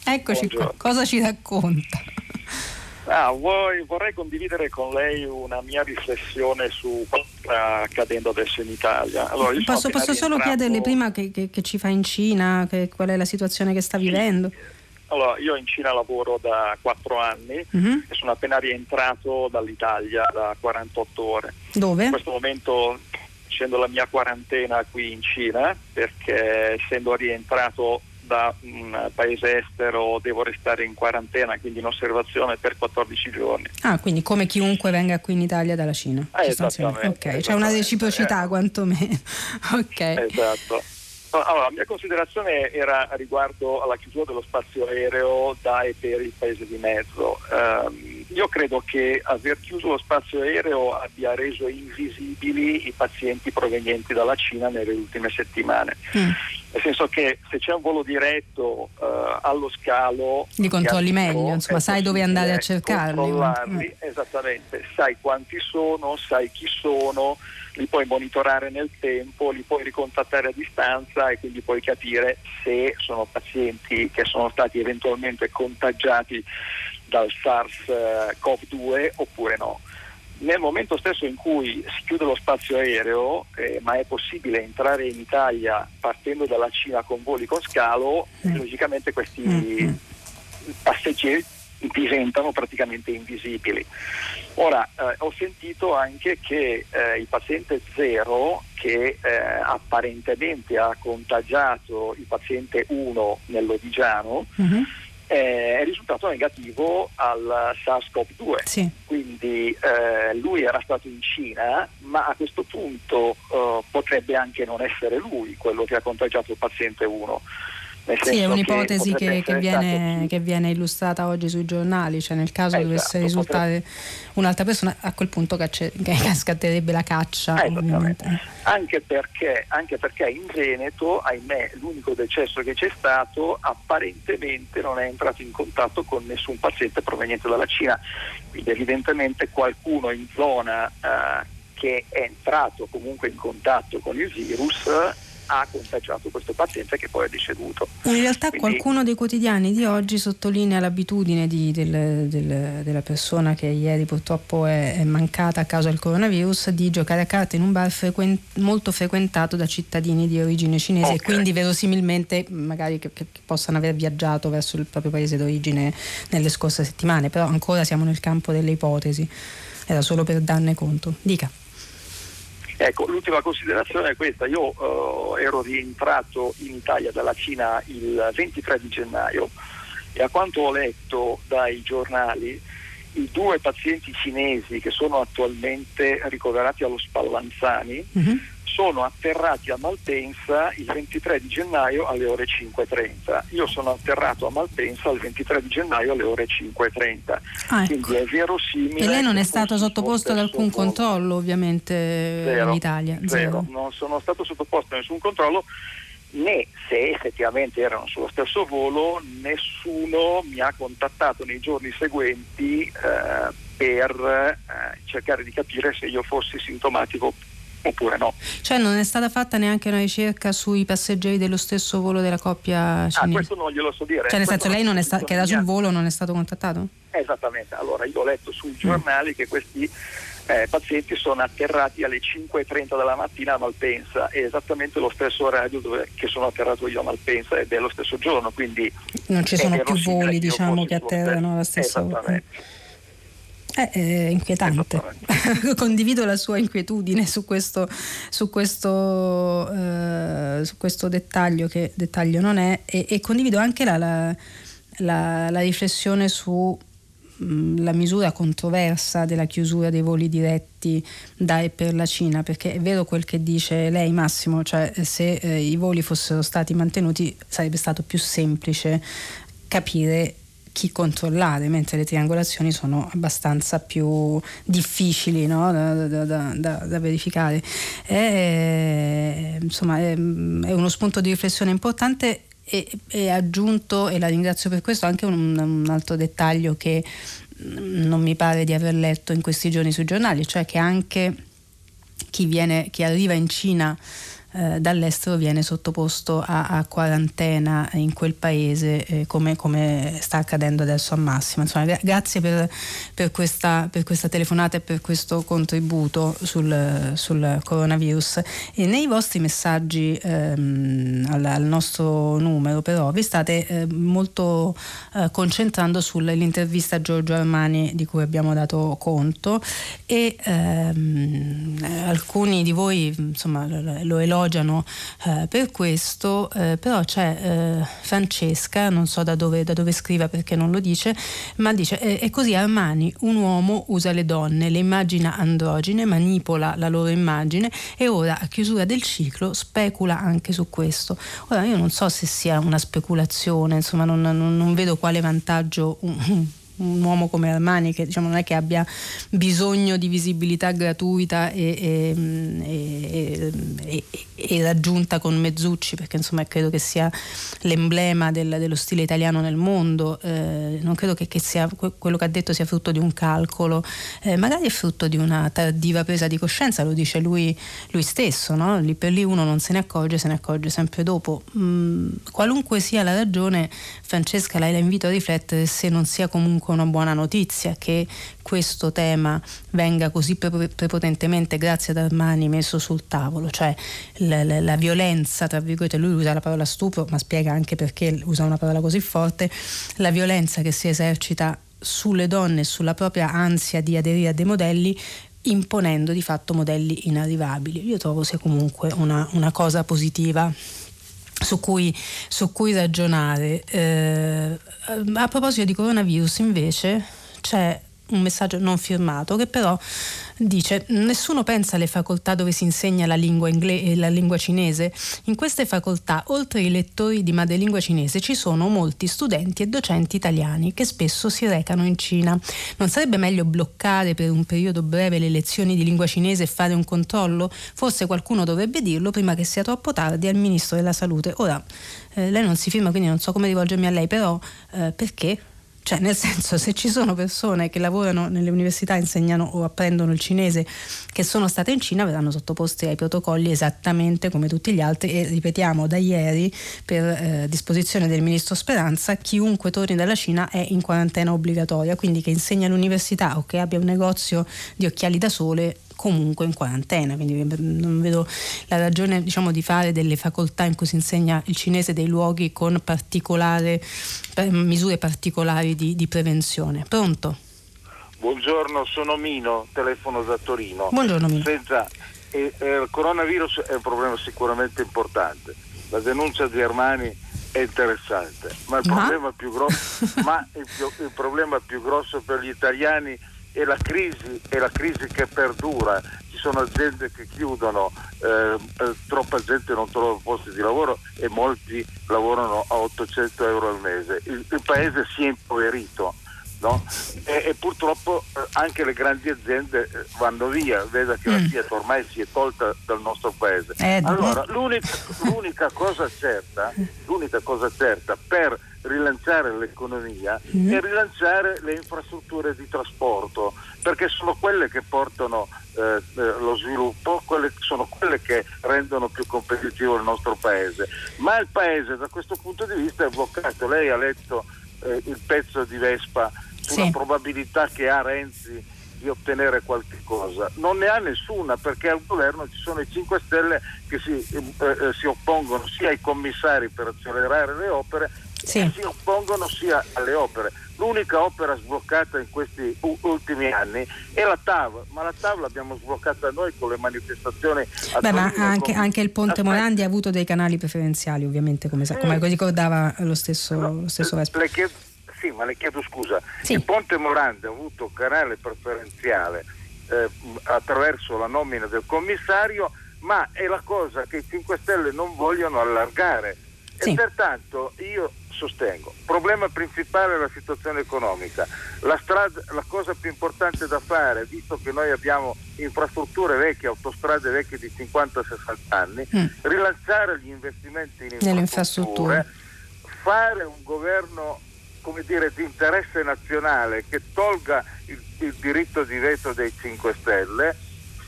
Eccoci buongiorno. qua. Cosa ci racconta? Ah, vuoi, vorrei condividere con lei una mia riflessione su cosa sta accadendo adesso in Italia. Allora, posso, posso solo chiederle prima che, che, che, ci fa in Cina, che, qual è la situazione che sta sì. vivendo? Allora, io in Cina lavoro da quattro anni uh-huh. e sono appena rientrato dall'Italia da 48 ore. Dove? In questo momento facendo la mia quarantena qui in Cina perché essendo rientrato da un paese estero devo restare in quarantena, quindi in osservazione per 14 giorni. Ah, quindi come chiunque venga qui in Italia dalla Cina. Eh, esattamente. Ok, c'è una reciprocità eh. quantomeno. ok. Esatto. Allora, la mia considerazione era riguardo alla chiusura dello spazio aereo da e per il paese di mezzo. Um, io credo che aver chiuso lo spazio aereo abbia reso invisibili i pazienti provenienti dalla Cina nelle ultime settimane. Mm. Nel senso che se c'è un volo diretto uh, allo scalo... Li controlli meglio, insomma, sai dove andare a cercarli. Controllarli, mm. esattamente, sai quanti sono, sai chi sono, li puoi monitorare nel tempo, li puoi ricontattare a distanza e quindi puoi capire se sono pazienti che sono stati eventualmente contagiati dal SARS-CoV-2 oppure no. Nel momento stesso in cui si chiude lo spazio aereo, eh, ma è possibile entrare in Italia partendo dalla Cina con voli con scalo, mm. logicamente questi mm. passeggeri diventano praticamente invisibili. Ora, eh, ho sentito anche che eh, il paziente zero, che eh, apparentemente ha contagiato il paziente 1 nell'Odigiano, mm-hmm eh, è risultato negativo al SARS-CoV-2. Sì. Quindi eh, lui era stato in Cina, ma a questo punto eh, potrebbe anche non essere lui quello che ha contagiato il paziente 1. Sì, è un'ipotesi che, che, viene, che, viene, illustrata oggi sui giornali, cioè nel caso esatto, dovesse risultare potrebbe... un'altra persona, a quel punto cacce, scatterebbe la caccia. Eh, anche, perché, anche perché in Veneto, ahimè, l'unico decesso che c'è stato apparentemente non è entrato in contatto con nessun paziente proveniente dalla Cina, quindi evidentemente qualcuno in zona eh, che è entrato comunque in contatto con il virus ha contagiato questo paziente che poi è deceduto. In realtà Quindi, qualcuno dei quotidiani di oggi sottolinea l'abitudine di, del, del, della persona che ieri purtroppo è, è, mancata a causa del coronavirus di giocare a carte in un bar frequent, molto frequentato da cittadini di origine cinese okay. e quindi verosimilmente magari che, che, possano aver viaggiato verso il proprio paese d'origine nelle scorse settimane, però ancora siamo nel campo delle ipotesi. Era solo per darne conto. Dica. Ecco, l'ultima considerazione è questa, io uh, ero rientrato in Italia dalla Cina il 23 di gennaio e a quanto ho letto dai giornali i due pazienti cinesi che sono attualmente ricoverati allo Spallanzani uh-huh sono atterrati a Malpensa il 23 di gennaio alle ore 5.30. Io sono atterrato a Malpensa il 23 di gennaio alle ore 5.30. Ah, ecco. Quindi è verosimile. E lei non è stato sottoposto ad alcun controllo ovviamente zero, in Italia? Zero. zero. Non sono stato sottoposto a nessun controllo né se effettivamente erano sullo stesso volo, nessuno mi ha contattato nei giorni seguenti eh, per eh, cercare di capire se io fossi sintomatico oppure no. Cioè non è stata fatta neanche una ricerca sui passeggeri dello stesso volo della coppia cinese? Ah, questo non glielo so dire. Cioè nel senso lei sta- che era sul volo non è stato contattato? Esattamente, allora io ho letto sui giornali mm. che questi eh, pazienti sono atterrati alle 5.30 della mattina a Malpensa, è esattamente lo stesso orario dove, che sono atterrato io a Malpensa ed è lo stesso giorno, quindi... Non ci sono più voli diciamo che atterrano alla stessa ora. Esattamente. Eh, è inquietante. Condivido la sua inquietudine su questo, su questo, eh, su questo dettaglio, che dettaglio non è, e, e condivido anche la, la, la, la riflessione su mm, misura controversa della chiusura dei voli diretti da e per la Cina, perché è vero quel che dice lei Massimo, cioè se eh, i voli fossero stati mantenuti sarebbe stato più semplice capire chi controllare, mentre le triangolazioni sono abbastanza più difficili no? da, da, da, da, verificare. È, insomma, è, è, uno spunto di riflessione importante e, e aggiunto, e la ringrazio per questo, anche un, un altro dettaglio che non mi pare di aver letto in questi giorni sui giornali, cioè che anche chi, viene, chi arriva in Cina eh, dall'estero viene sottoposto a, a, quarantena in quel paese eh, come, come, sta accadendo adesso a Massimo. Insomma, gra- grazie per, per, questa, per, questa, telefonata e per questo contributo sul, sul coronavirus. E nei vostri messaggi ehm, al, al, nostro numero però vi state eh, molto eh, concentrando sull'intervista a Giorgio Armani di cui abbiamo dato conto e ehm, alcuni di voi insomma, lo elogiano elogiano eh, per questo, eh, però c'è eh, Francesca, non so da dove, da dove, scriva perché non lo dice, ma dice è così Armani, un uomo usa le donne, le immagina androgine, manipola la loro immagine e ora a chiusura del ciclo specula anche su questo. Ora io non so se sia una speculazione, insomma non, non, non vedo quale vantaggio... Un, uomo come Armani che diciamo, non è che abbia bisogno di visibilità gratuita e, e, e, e raggiunta con Mezzucci perché insomma credo che sia l'emblema del, dello stile italiano nel mondo. Eh, non credo che, che sia, quello che ha detto sia frutto di un calcolo. Eh, magari è frutto di una tardiva presa di coscienza lo dice lui, lui stesso no? lì per lì uno non se ne accorge se ne accorge sempre dopo. Mm, qualunque sia la ragione Francesca la invito a riflettere se non sia comunque una buona notizia che questo tema venga così prepotentemente grazie ad Armani messo sul tavolo, cioè la, la, la, violenza, tra virgolette, lui usa la parola stupro, ma spiega anche perché usa una parola così forte, la violenza che si esercita sulle donne e sulla propria ansia di aderire a dei modelli imponendo di fatto modelli inarrivabili. Io trovo sia comunque una, una cosa positiva su cui, su cui ragionare. Eh, a proposito di coronavirus invece c'è un messaggio non firmato che però dice nessuno pensa alle facoltà dove si insegna la lingua, ingle- la lingua cinese. In queste facoltà, oltre ai lettori di madrelingua cinese, ci sono molti studenti e docenti italiani che spesso si recano in Cina. Non sarebbe meglio bloccare per un periodo breve le lezioni di lingua cinese e fare un controllo? Forse qualcuno dovrebbe dirlo prima che sia troppo tardi al Ministro della Salute. Ora, eh, lei non si firma, quindi non so come rivolgermi a lei, però eh, perché? Cioè, nel senso, se ci sono persone che lavorano nelle università, insegnano o apprendono il cinese, che sono state in Cina, verranno sottoposti ai protocolli esattamente come tutti gli altri. E ripetiamo, da ieri, per eh, disposizione del ministro Speranza, chiunque torni dalla Cina è in quarantena obbligatoria, quindi che insegna all'università o che abbia un negozio di occhiali da sole comunque in quarantena, quindi non vedo la ragione diciamo, di fare delle facoltà in cui si insegna il cinese dei luoghi con particolare, misure particolari di, di prevenzione. Pronto? Buongiorno, sono Mino, telefono da Torino. Buongiorno Mino. Senza, eh, eh, il coronavirus è un problema sicuramente importante. La denuncia di Armani è interessante, ma il, Problema, più grosso, ma il, il problema più grosso per gli italiani e la crisi è la crisi che perdura, ci sono aziende che chiudono, eh, eh, troppa gente non trova posti di lavoro e molti lavorano a 800 euro al mese. Il, il paese si è impoverito. No? E, e, purtroppo eh, anche le grandi aziende eh, vanno via, veda che mm. la Fiat ormai si è tolta dal nostro paese. Eh, allora, l'unica, l'unica, cosa certa, l'unica cosa certa per rilanciare l'economia mm. e rilanciare le infrastrutture di trasporto, perché sono quelle che portano eh, eh, lo sviluppo, quelle, sono quelle che rendono più competitivo il nostro paese. Ma il paese da questo punto di vista è bloccato. Lei ha letto eh, il pezzo di Vespa sulla sì. probabilità che ha Renzi di ottenere qualche cosa. Non ne ha nessuna perché al governo ci sono i 5 Stelle che si, eh, eh, si oppongono sia ai commissari per accelerare le opere sì. si oppongono sia alle opere. L'unica opera sbloccata in questi ultimi anni è la TAV, ma la TAV l'abbiamo sbloccata noi con le manifestazioni. Beh, ma anche, anche, il Ponte Morandi ha avuto dei canali preferenziali, ovviamente, come, sa, come ricordava lo stesso, lo stesso Vespa. Chiedo, sì, ma le chiedo scusa. Sì. Il Ponte Morandi ha avuto un canale preferenziale eh, attraverso la nomina del commissario, ma è la cosa che i 5 Stelle non vogliono allargare. Sì. E pertanto io sostengo. Il problema principale è la situazione economica. La, strada, la cosa più importante da fare, visto che noi abbiamo infrastrutture vecchie, autostrade vecchie di 50-60 anni, mm. rilanciare gli investimenti in infrastrutture, fare un governo come dire, di interesse nazionale che tolga il, il diritto di veto dei 5 Stelle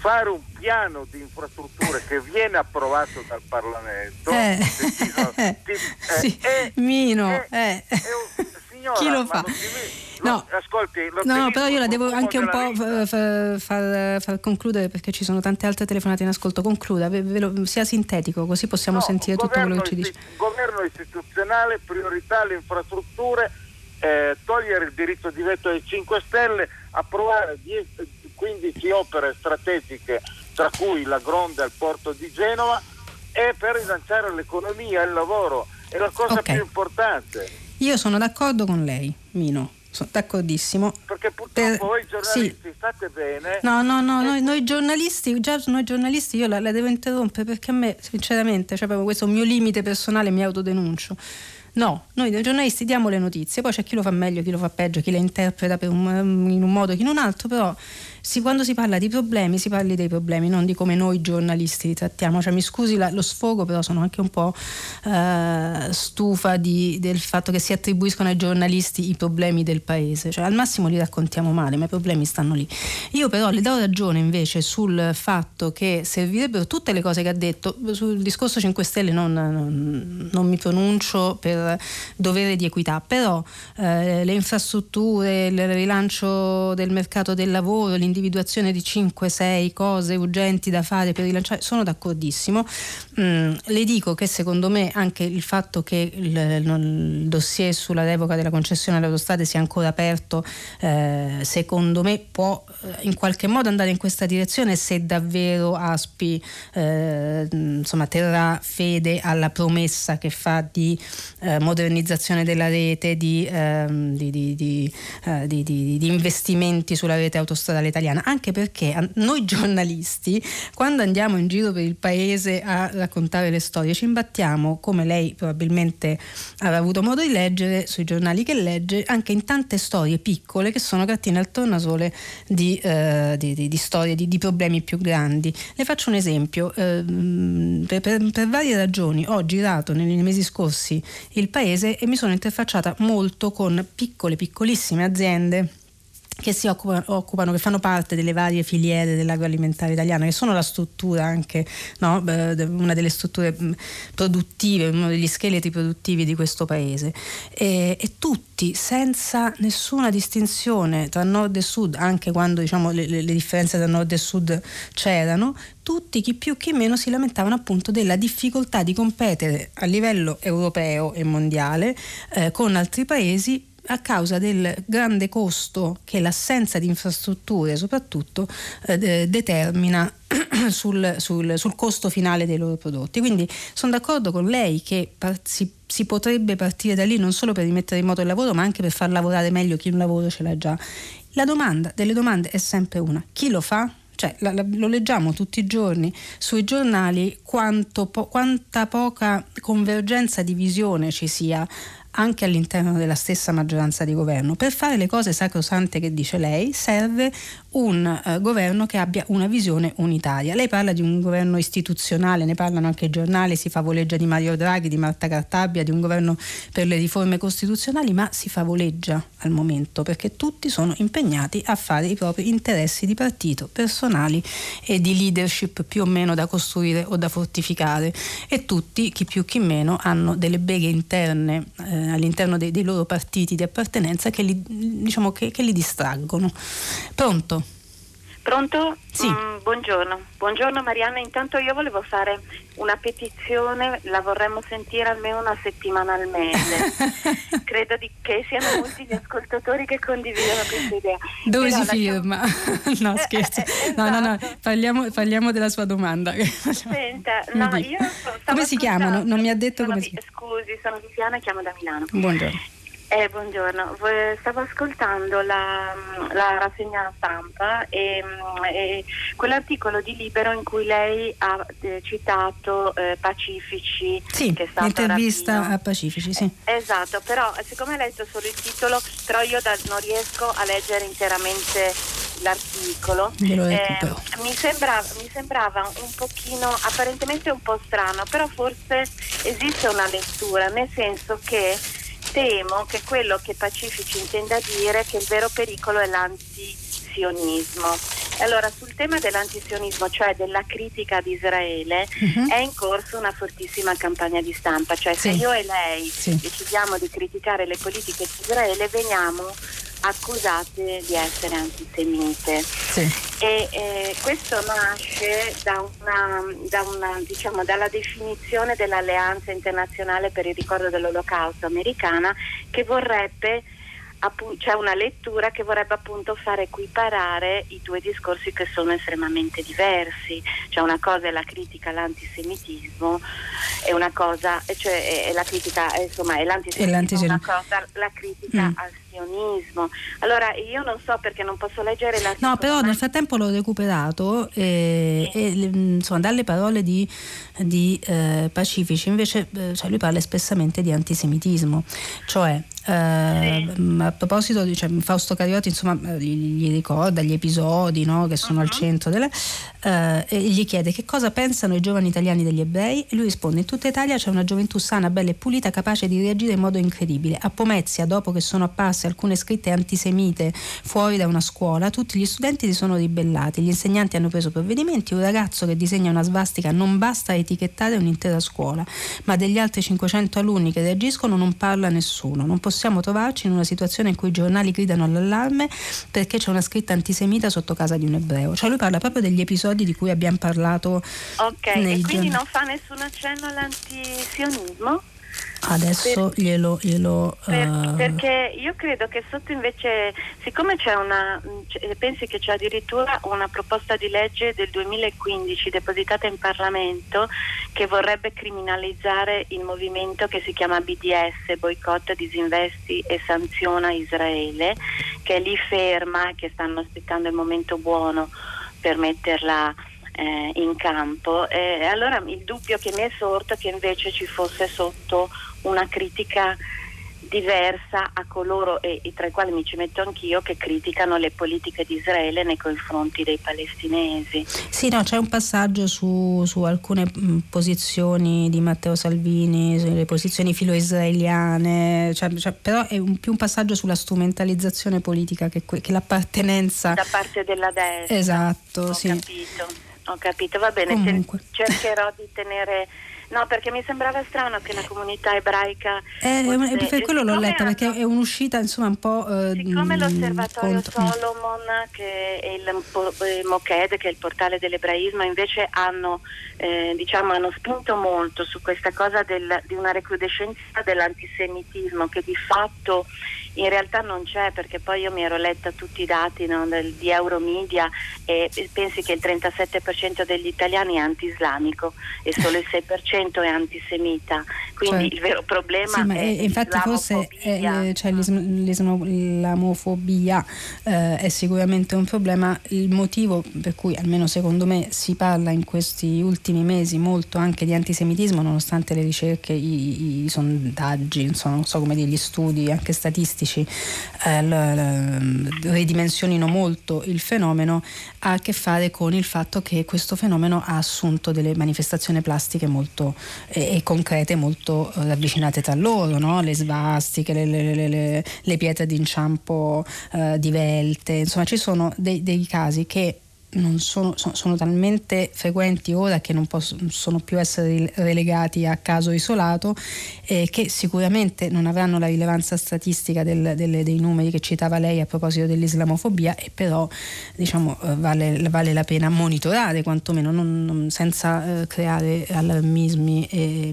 fare un piano di infrastrutture che viene approvato dal Parlamento. Eh, eh, eh, sì, eh, Mino, eh. Un, signora, chi lo fa? no, ascolti, no però io la devo anche un po' far, far, far, concludere perché ci sono tante altre telefonate in ascolto. Concluda, ve, ve sia sintetico, così possiamo no, sentire tutto quello che ci dice. Governo istituzionale, priorità alle infrastrutture, eh, togliere il diritto di veto ai 5 Stelle, approvare 10 15 opere strategiche, tra cui la Gronda al porto di Genova, e per rilanciare l'economia e il lavoro. È la cosa okay. più importante. Io sono d'accordo con lei, Mino. Sono d'accordissimo. Perché purtroppo voi giornalisti sì. state bene. No, no, no, noi, noi, giornalisti, già noi giornalisti io la, la, devo interrompere perché a me, sinceramente, cioè proprio questo mio limite personale mi autodenuncio No, noi giornalisti diamo le notizie, poi c'è chi lo fa meglio, chi lo fa peggio, chi le interpreta un, in un modo, chi in un altro, però si, quando si parla di problemi si parli dei problemi, non di come noi giornalisti li trattiamo. Cioè, mi scusi la, lo sfogo, però sono anche un po' eh, stufa di, del fatto che si attribuiscono ai giornalisti i problemi del paese. Cioè, al massimo li raccontiamo male, ma i problemi stanno lì. Io però le do ragione invece sul fatto che servirebbero tutte le cose che ha detto, sul discorso 5 Stelle non, non, mi pronuncio per dovere di equità, però eh, le infrastrutture, il rilancio del mercato del lavoro, l'indirizzo l'individuazione di 5-6 cose urgenti da fare per rilanciare, sono d'accordissimo. Mm, le dico che secondo me anche il fatto che il, il dossier sulla revoca della concessione alle autostrade sia ancora aperto, eh, secondo me può eh, in qualche modo andare in questa direzione se davvero Aspi eh, insomma, terrà fede alla promessa che fa di eh, modernizzazione della rete, di, ehm, di, di, eh, di investimenti sulla rete autostradale italiana italiana, anche perché noi giornalisti, quando andiamo in giro per il paese a raccontare le storie, ci imbattiamo, come lei probabilmente avrà avuto modo di leggere sui giornali che legge, anche in tante storie piccole che sono gattine al tornasole di, eh, di, di, di storie, di, problemi più grandi. Le faccio un esempio, eh, per, per, per varie ragioni ho girato nei mesi scorsi il paese e mi sono interfacciata molto con piccole, piccolissime aziende che si occupano, occupano, che fanno parte delle varie filiere dell'agroalimentare italiano, che sono la struttura anche, no? una delle strutture produttive, uno degli scheletri produttivi di questo paese. E, e, tutti, senza nessuna distinzione tra nord e sud, anche quando diciamo, le, le, differenze tra nord e sud c'erano, tutti, chi più chi meno, si lamentavano appunto della difficoltà di competere a livello europeo e mondiale eh, con altri paesi a causa del grande costo che l'assenza di infrastrutture soprattutto eh, determina sul, sul, sul, costo finale dei loro prodotti. Quindi sono d'accordo con lei che par- si, si, potrebbe partire da lì non solo per rimettere in moto il lavoro, ma anche per far lavorare meglio chi un lavoro ce l'ha già. La domanda delle domande è sempre una: chi lo fa? Cioè, la, la, lo leggiamo tutti i giorni sui giornali quanto, po- quanta poca convergenza di visione ci sia anche all'interno della stessa maggioranza di governo. Per fare le cose sacrosante che dice lei serve un uh, governo che abbia una visione unitaria. Lei parla di un governo istituzionale, ne parlano anche i giornali, si favoleggia di Mario Draghi, di Marta Cartabia, di un governo per le riforme costituzionali, ma si favoleggia al momento perché tutti sono impegnati a fare i propri interessi di partito, personali e di leadership più o meno da costruire o da fortificare e tutti, chi più chi meno, hanno delle beghe interne eh, all'interno dei, dei, loro partiti di appartenenza che li, diciamo, che, che li distraggono. Pronto? Pronto? Sì. Mm, buongiorno. Buongiorno Marianna, intanto io volevo fare una petizione, la vorremmo sentire almeno una settimana al mese. Credo di, che siano molti gli ascoltatori che condividono questa idea. Dove Però si firma? no, scherzo. Eh, no, no, no, esatto. parliamo, parliamo della sua domanda. Senta, no, io come si chiamano? Non mi ha detto sono, come si Scusi, sono Viviana e chiamo da Milano. Buongiorno. Eh, buongiorno, stavo ascoltando la, la rassegna stampa e, e, quell'articolo di Libero in cui lei ha eh, citato eh, Pacifici. Sì, che l'intervista rapino. a Pacifici, sì. Esatto, però siccome ha letto solo il titolo, però io da, non riesco a leggere interamente l'articolo. Eh, mi, sembra, mi sembrava un pochino, apparentemente un po' strano, però forse esiste una lettura, nel senso che temo che quello che Pacifici intenda dire che il vero pericolo è l'antisionismo. Allora, sul tema dell'antisionismo, cioè della critica ad Israele, uh-huh. è in corso una fortissima campagna di stampa, cioè sì. se io e lei sì. decidiamo di criticare le politiche di Israele, veniamo accusate di essere antisemite. Sì. E eh, questo nasce da una, da una, diciamo, dalla definizione dell'Alleanza internazionale per il ricordo dell'Olocausto americana che vorrebbe c'è una lettura che vorrebbe appunto fare equiparare i due discorsi che sono estremamente diversi. Cioè una cosa è la critica all'antisemitismo e una cosa, cioè è la critica, insomma, è l'antisemitismo, l'antisemitismo. una cosa, la critica mm. al sionismo. Allora io non so perché non posso leggere l'articolo. No, però nel frattempo l'ho recuperato e, sì. e insomma, dalle parole di, di eh, Pacifici invece eh, cioè lui parla espressamente di antisemitismo, cioè eh, sì. a proposito cioè, Fausto Cariotti insomma gli, gli ricorda gli episodi no, che sono uh-huh. al centro delle, eh, e gli chiede che cosa pensano i giovani italiani degli ebrei e lui risponde in tutta Italia c'è una gioventù sana, bella e pulita capace di reagire in modo incredibile a Pomezia dopo che sono apparse alcune scritte antisemite fuori da una scuola tutti gli studenti si sono ribellati gli insegnanti hanno preso provvedimenti un ragazzo che disegna una svastica non basta etichettare un'intera scuola ma degli altri 500 alunni che reagiscono non parla nessuno non possiamo trovarci in una situazione in cui i giornali gridano all'allarme perché c'è una scritta antisemita sotto casa di un ebreo cioè lui parla proprio degli episodi di cui abbiamo parlato ok e quindi giorni. non fa nessun accenno all'antisionismo? Adesso per, glielo... glielo per, uh... Perché io credo che sotto invece, siccome c'è una, pensi che c'è addirittura una proposta di legge del 2015 depositata in Parlamento che vorrebbe criminalizzare il movimento che si chiama BDS, boicotta, disinvesti e sanziona Israele, che è lì ferma e che stanno aspettando il momento buono per metterla eh, in campo. E allora il dubbio che mi è sorto è che invece ci fosse sotto una critica diversa a coloro, e, e, tra i quali mi ci metto anch'io, che criticano le politiche di Israele nei confronti dei palestinesi. Sì, no, c'è un passaggio su, su alcune posizioni di Matteo Salvini, sulle posizioni filo-israeliane, cioè, cioè, però è un, più un passaggio sulla strumentalizzazione politica che, che l'appartenenza... Da parte della destra. Esatto, Ho sì. capito, ho capito, va bene, Comunque. cercherò di tenere No, perché mi sembrava strano che la comunità ebraica. Eh, fosse, per quello l'ho letta, perché è un'uscita insomma un po'. Eh, siccome l'osservatorio contro. Solomon che è il eh, Moked, che è il portale dell'ebraismo, invece hanno, eh, diciamo, hanno spinto molto su questa cosa del, di una recrudescenza dell'antisemitismo che di fatto in realtà non c'è perché poi io mi ero letta tutti i dati no, del, di Euromedia e pensi che il 37% degli italiani è anti-islamico e solo il 6% è antisemita. Quindi cioè, il vero problema sì, è infatti forse è, cioè, l'islamofobia eh, è sicuramente un problema. Il motivo per cui almeno secondo me si parla in questi ultimi mesi molto anche di antisemitismo nonostante le ricerche i, i sondaggi insomma non so come dire gli studi anche statistici statistici eh, ridimensionino molto il fenomeno ha a che fare con il fatto che questo fenomeno ha assunto delle manifestazioni plastiche molto eh, e concrete, molto eh, avvicinate tra loro, no? le svastiche, le, le, le, le pietre d'inciampo eh, divelte, insomma ci sono dei, dei casi che non sono, sono, sono, talmente frequenti ora che non possono più essere relegati a caso isolato eh, che sicuramente non avranno la rilevanza statistica del, delle, dei numeri che citava lei a proposito dell'islamofobia e però diciamo, eh, vale, vale, la pena monitorare quantomeno non, non, senza eh, creare allarmismi e,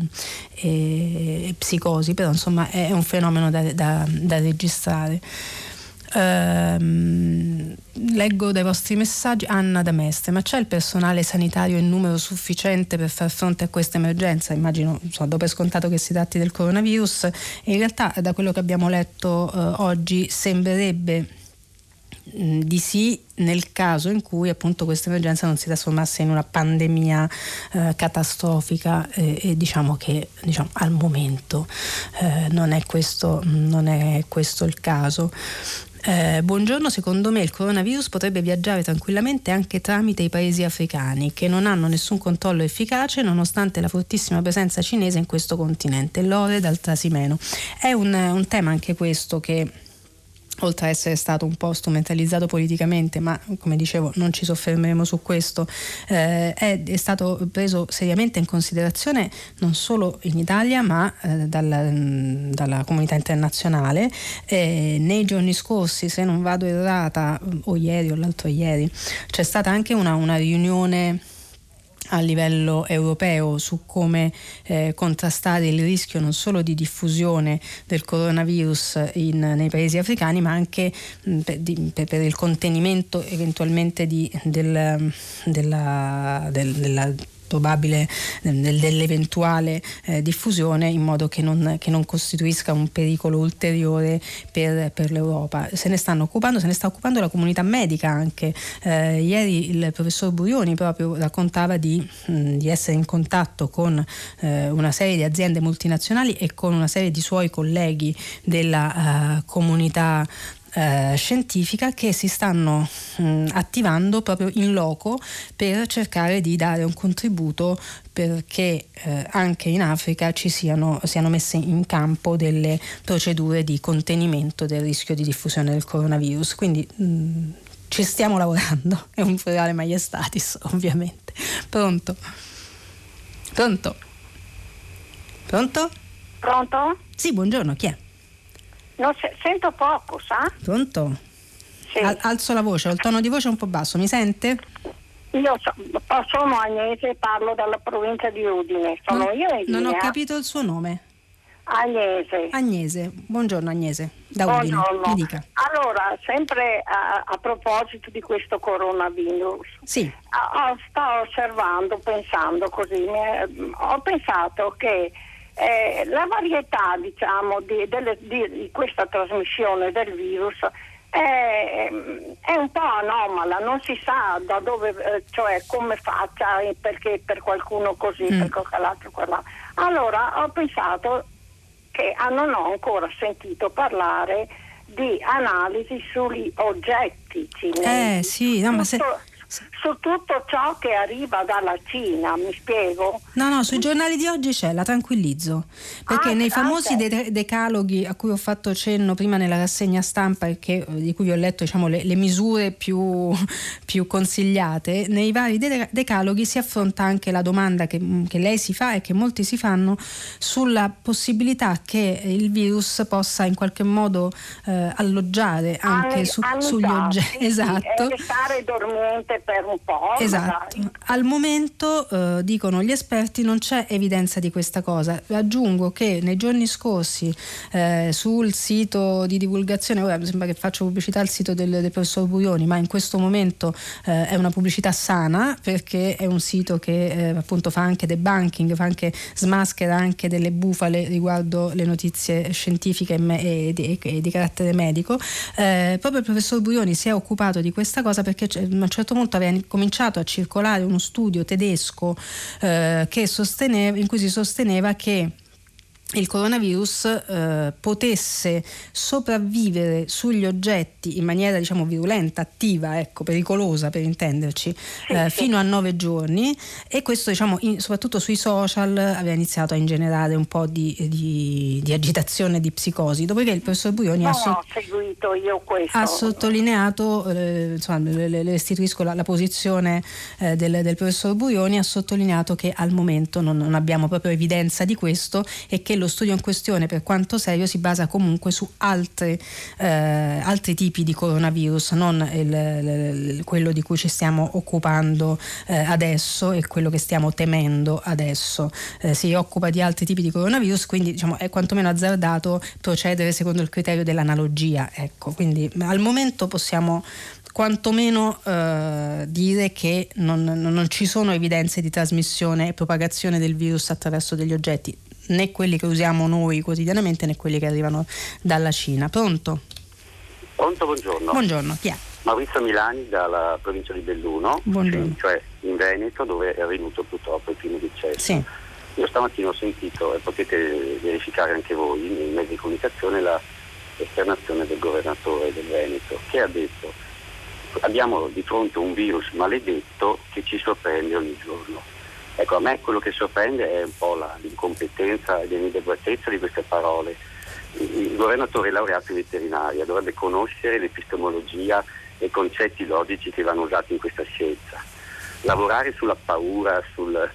e, e, psicosi però insomma è un fenomeno da, da, da registrare. Ehm, leggo dai vostri messaggi Anna da Mestre, ma c'è il personale sanitario in numero sufficiente per far fronte a questa emergenza? Immagino, so, dopo scontato che si tratti del coronavirus, in realtà da quello che abbiamo letto eh, oggi sembrerebbe mh, di sì nel caso in cui appunto questa emergenza non si trasformasse in una pandemia eh, catastrofica eh, e diciamo che diciamo, al momento eh, non, è questo, non è questo il caso. Eh, buongiorno, secondo me il coronavirus potrebbe viaggiare tranquillamente anche tramite i paesi africani che non hanno nessun controllo efficace nonostante la fortissima presenza cinese in questo continente. L'ore dal Trasimeno. È un, un tema anche questo che oltre a essere stato un po' strumentalizzato politicamente, ma come dicevo non ci soffermeremo su questo, eh, è, è, stato preso seriamente in considerazione non solo in Italia ma eh, dalla, dalla, comunità internazionale. Eh, nei giorni scorsi, se non vado errata, o ieri o l'altro ieri, c'è stata anche una, una riunione a livello europeo su come eh, contrastare il rischio non solo di diffusione del coronavirus in, nei paesi africani ma anche mh, per, di, per, per, il contenimento eventualmente di, del, della, del, della probabile dell'eventuale eh, diffusione in modo che non, che non, costituisca un pericolo ulteriore per, per, l'Europa. Se ne stanno occupando, se ne sta occupando la comunità medica anche. Eh, ieri il professor Burioni proprio raccontava di, mh, di essere in contatto con eh, una serie di aziende multinazionali e con una serie di suoi colleghi della uh, comunità eh, scientifica che si stanno mh, attivando proprio in loco per cercare di dare un contributo perché eh, anche in Africa ci siano, siano messe in campo delle procedure di contenimento del rischio di diffusione del coronavirus. Quindi mh, ci stiamo lavorando, è un plurale maiestatis ovviamente. Pronto? Pronto? Pronto? Pronto? Sì, buongiorno, chi è? No, se, sento poco, sa? Pronto? Sì. Al, alzo la voce, ho il tono di voce un po' basso, mi sente? Io so, sono Agnese e parlo dalla provincia di Udine. Sono non, io in Non ho capito il suo nome. Agnese. Agnese, buongiorno Agnese, da Buongiorno. Udine, mi dica. Allora, sempre a, a proposito di questo coronavirus, sì. a, sto osservando, pensando così, mi, ho pensato che eh, la varietà diciamo, di, delle, di, di, questa trasmissione del virus è, è, un po' anomala, non si sa da dove, eh, cioè come faccia, perché per qualcuno così, mm. per qualcun quella. Allora ho pensato che ah, non ho ancora sentito parlare di analisi sugli oggetti cinesi. Eh sì, no, ma se su tutto ciò che arriva dalla Cina, mi spiego? No, no, sui giornali di oggi c'è, la tranquillizzo, perché ah, nei famosi de- decaloghi a cui ho fatto cenno prima nella rassegna stampa e che, di cui vi ho letto diciamo, le, le, misure più, più, consigliate, nei vari de- decaloghi si affronta anche la domanda che, che, lei si fa e che molti si fanno sulla possibilità che il virus possa in qualche modo eh, alloggiare anche Anni, su, sugli oggetti. Esatto. E stare dormiente per un po'. Esatto. Magari. Al momento, eh, dicono gli esperti, non c'è evidenza di questa cosa. Aggiungo che nei giorni scorsi eh, sul sito di divulgazione, ora mi sembra che faccio pubblicità al sito del, del professor Burioni, ma in questo momento eh, è una pubblicità sana perché è un sito che eh, appunto fa anche debunking, fa anche smaschera anche delle bufale riguardo le notizie scientifiche e, me- e, di, e di, carattere medico. Eh, proprio il professor Burioni si è occupato di questa cosa perché a un certo punto aveva cominciato a circolare uno studio tedesco eh, in cui si sosteneva che il coronavirus eh, potesse sopravvivere sugli oggetti in maniera diciamo virulenta, attiva, ecco, pericolosa per intenderci, eh, fino a nove giorni. E questo diciamo in, soprattutto sui social aveva iniziato a ingenerare un po' di, di, di agitazione, di psicosi, dopodiché il professor Burioni ha, so- ha, sottolineato, eh, insomma le, le restituisco la, la posizione eh, del, del, professor Burioni, ha sottolineato che al momento non, non abbiamo proprio evidenza di questo e che lo studio in questione, per quanto serio, si basa comunque su altre, eh, altri tipi di coronavirus, non il, il, quello di cui ci stiamo occupando eh, adesso e quello che stiamo temendo adesso. Eh, si occupa di altri tipi di coronavirus, quindi diciamo, è quantomeno azzardato procedere secondo il criterio dell'analogia. Ecco, quindi al momento possiamo quantomeno eh, dire che non, non, ci sono evidenze di trasmissione e propagazione del virus attraverso degli oggetti né quelli che usiamo noi quotidianamente né quelli che arrivano dalla Cina. Pronto? Pronto, buongiorno. Buongiorno, chi è? Maurizio Milani dalla provincia di Belluno, cioè in Veneto dove è avvenuto purtroppo il primo decesso. Sì. Io stamattina ho sentito, e potete verificare anche voi nei mezzi di comunicazione, l'esternazione del governatore del Veneto che ha detto abbiamo di fronte un virus maledetto che ci sorprende ogni giorno. Ecco, a me quello che sorprende è un po' la, l'incompetenza e l'inadeguatezza di queste parole. Il governatore è laureato in veterinaria, dovrebbe conoscere l'epistemologia e i concetti logici che vanno usati in questa scienza. Lavorare sulla paura, sul,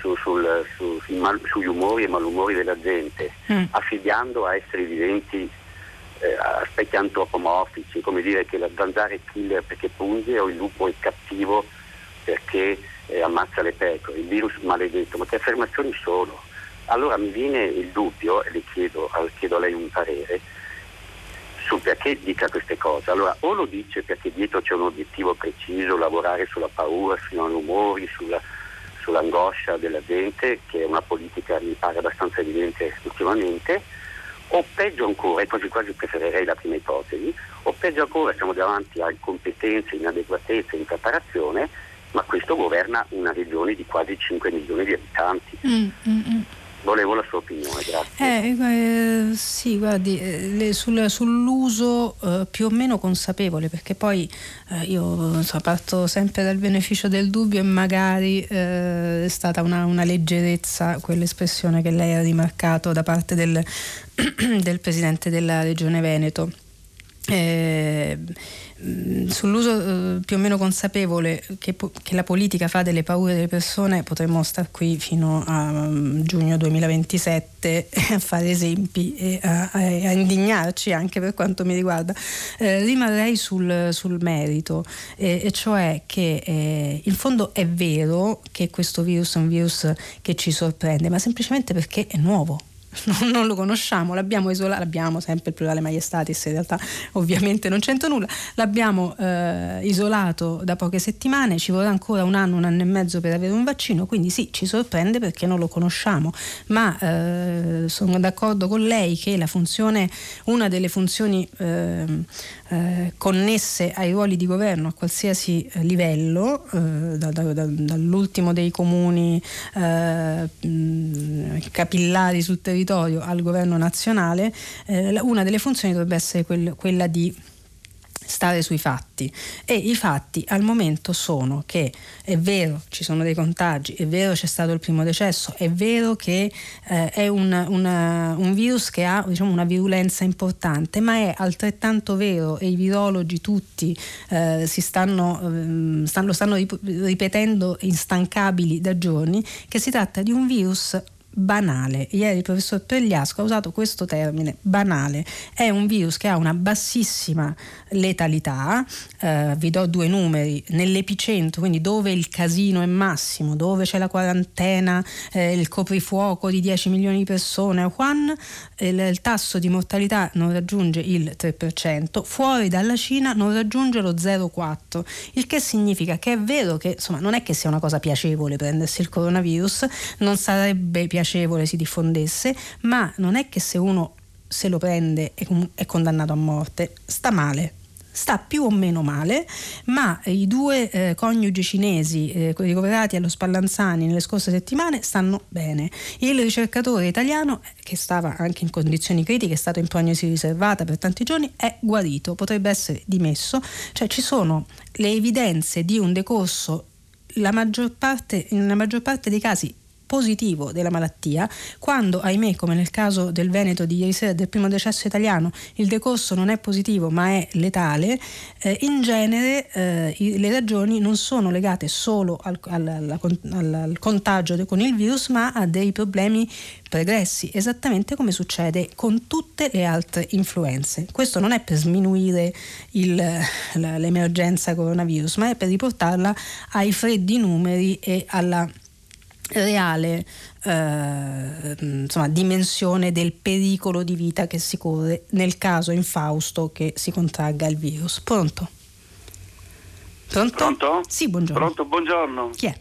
su, sul, su, mal, sugli umori e malumori della gente, mm. affidando a esseri viventi eh, aspetti antropomorfici, come dire che la zanzara è killer perché punge o il lupo è cattivo perché eh, ammazza le pecore, il virus maledetto, ma che affermazioni sono? Allora mi viene il dubbio, e le chiedo, chiedo a lei un parere, su perché dica queste cose. Allora, o lo dice perché dietro c'è un obiettivo preciso, lavorare sulla paura, sui rumori, sulla, sull'angoscia della gente, che è una politica, mi pare abbastanza evidente ultimamente, o peggio ancora, e quasi quasi preferirei la prima ipotesi, o peggio ancora siamo davanti a incompetenze, inadeguatezze, impreparazione, ma questo governa una regione di quasi 5 milioni di abitanti. Mm, mm, mm. Volevo la sua opinione, grazie. Eh, eh, sì, guardi, eh, sul, sull'uso eh, più o meno consapevole, perché poi eh, io so, parto sempre dal beneficio del dubbio e magari eh, è stata una, una, leggerezza quell'espressione che lei ha rimarcato da parte del, del Presidente della Regione Veneto. Eh, Mm, sull'uso eh, più o meno consapevole che, che, la politica fa delle paure delle persone potremmo stare qui fino a um, giugno 2027 a fare esempi e a, a, a, indignarci anche per quanto mi riguarda. Eh, rimarrei sul, sul merito, e cioè che eh, in fondo è vero che questo virus è un virus che ci sorprende, ma semplicemente perché è nuovo non, non lo conosciamo, l'abbiamo isolato, l'abbiamo sempre il plurale maiestatis, in realtà ovviamente non c'entra nulla, l'abbiamo eh, isolato da poche settimane, ci vorrà ancora un anno, un anno e mezzo per avere un vaccino, quindi sì, ci sorprende perché non lo conosciamo, ma eh, sono d'accordo con lei che funzione, una delle funzioni eh, eh, connesse ai ruoli di governo a qualsiasi eh, livello, eh, da, da, da, dall'ultimo dei comuni eh, capillari sul territorio al governo nazionale, una delle funzioni dovrebbe essere quel, quella di stare sui fatti. E i fatti al momento sono che è vero ci sono dei contagi, è vero c'è stato il primo decesso, è vero che eh, è un, una, un, virus che ha diciamo, una virulenza importante, ma è altrettanto vero e i virologi tutti eh, stanno, eh, stanno, lo stanno ripetendo instancabili da giorni che si tratta di un virus banale. Ieri il professor Pregliasco ha usato questo termine, banale. È un virus che ha una bassissima letalità, eh, vi do due numeri, nell'epicentro, quindi dove il casino è massimo, dove c'è la quarantena, eh, il coprifuoco di 10 milioni di persone a Wuhan, il, il tasso di mortalità non raggiunge il 3%, fuori dalla Cina non raggiunge lo 0,4%, il che significa che è vero che insomma, non è che sia una cosa piacevole prendersi il coronavirus, non sarebbe piacevole si diffondesse, ma non è che se uno se lo prende è, è condannato a morte, sta male sta più o meno male, ma i due eh, coniugi cinesi eh, ricoverati allo Spallanzani nelle scorse settimane stanno bene. Il ricercatore italiano, che stava anche in condizioni critiche, è stato in prognosi riservata per tanti giorni, è guarito, potrebbe essere dimesso, cioè ci sono le evidenze di un decorso la maggior parte, nella maggior parte dei casi positivo della malattia, quando ahimè come nel caso del Veneto di ieri sera del primo decesso italiano il decorso non è positivo ma è letale, eh, in genere eh, le ragioni non sono legate solo al, al, al, al contagio con il virus ma a dei problemi pregressi, esattamente come succede con tutte le altre influenze. Questo non è per sminuire il, l'emergenza coronavirus, ma è per riportarla ai freddi numeri e alla reale eh, insomma, dimensione del pericolo di vita che si corre nel caso infausto che si contragga il virus. Pronto? Pronto? Pronto? Sì, buongiorno. Pronto, buongiorno. Chi è?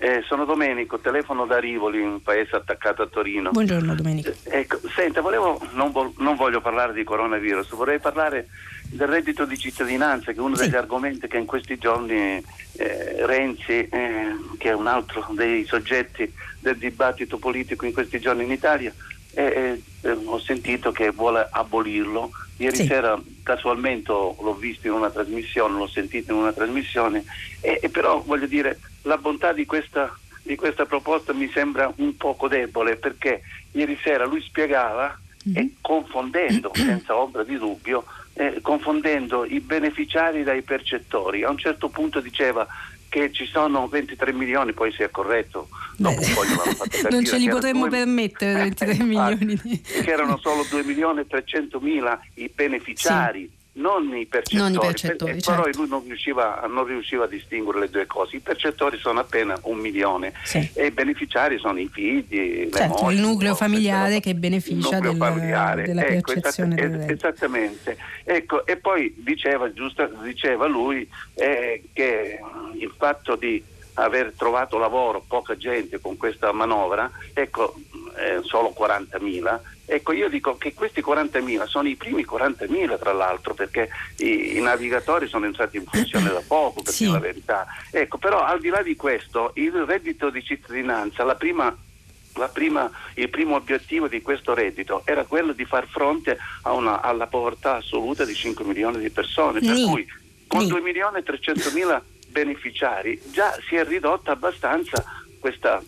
Eh, sono Domenico, telefono da Rivoli, un paese attaccato a Torino. Buongiorno Domenico. Eh, ecco, senta, volevo, non, vo- non, voglio parlare di coronavirus, vorrei parlare del reddito di cittadinanza, che è uno sì. degli argomenti che in questi giorni eh, Renzi, eh, che è un altro dei soggetti del dibattito politico in questi giorni in Italia, eh, ho sentito che vuole abolirlo. Ieri sì. sera casualmente l'ho visto in una trasmissione, l'ho sentito in una trasmissione, però voglio dire la bontà di questa, di questa proposta mi sembra un poco debole perché ieri sera lui spiegava mm-hmm. e confondendo, senza ombra di dubbio, eh, confondendo i beneficiari dai percettori. A un certo punto diceva che ci sono 23 milioni, poi si è corretto, dopo Beh, non ce li potremmo 2... permettere 23 milioni. Che erano solo 2 milioni e 300 mila i beneficiari. Sì non i percettori, non i percettori per, certo. però lui non riusciva, non riusciva, a distinguere le due cose. I percettori sono appena un milione sì. e i beneficiari sono i figli, certo, mogli, il nucleo familiare no, che beneficia del, familiare. della ecco, percezione esatt- del Esattamente. Ecco, e poi diceva, giusto, diceva lui eh, che il fatto di aver trovato lavoro poca gente con questa manovra, ecco, eh, solo 40.000, ecco io dico che questi 40.000 sono i primi 40.000 tra l'altro perché i, i navigatori sono entrati in funzione da poco, per sì. dire la verità. Ecco, però al di là di questo, il reddito di cittadinanza, la prima prima, il primo obiettivo di questo reddito era quello di far fronte una, alla povertà assoluta di 5 milioni di persone, per cui con Nì. 2 milioni e 300 mila beneficiari già si è ridotta abbastanza questa,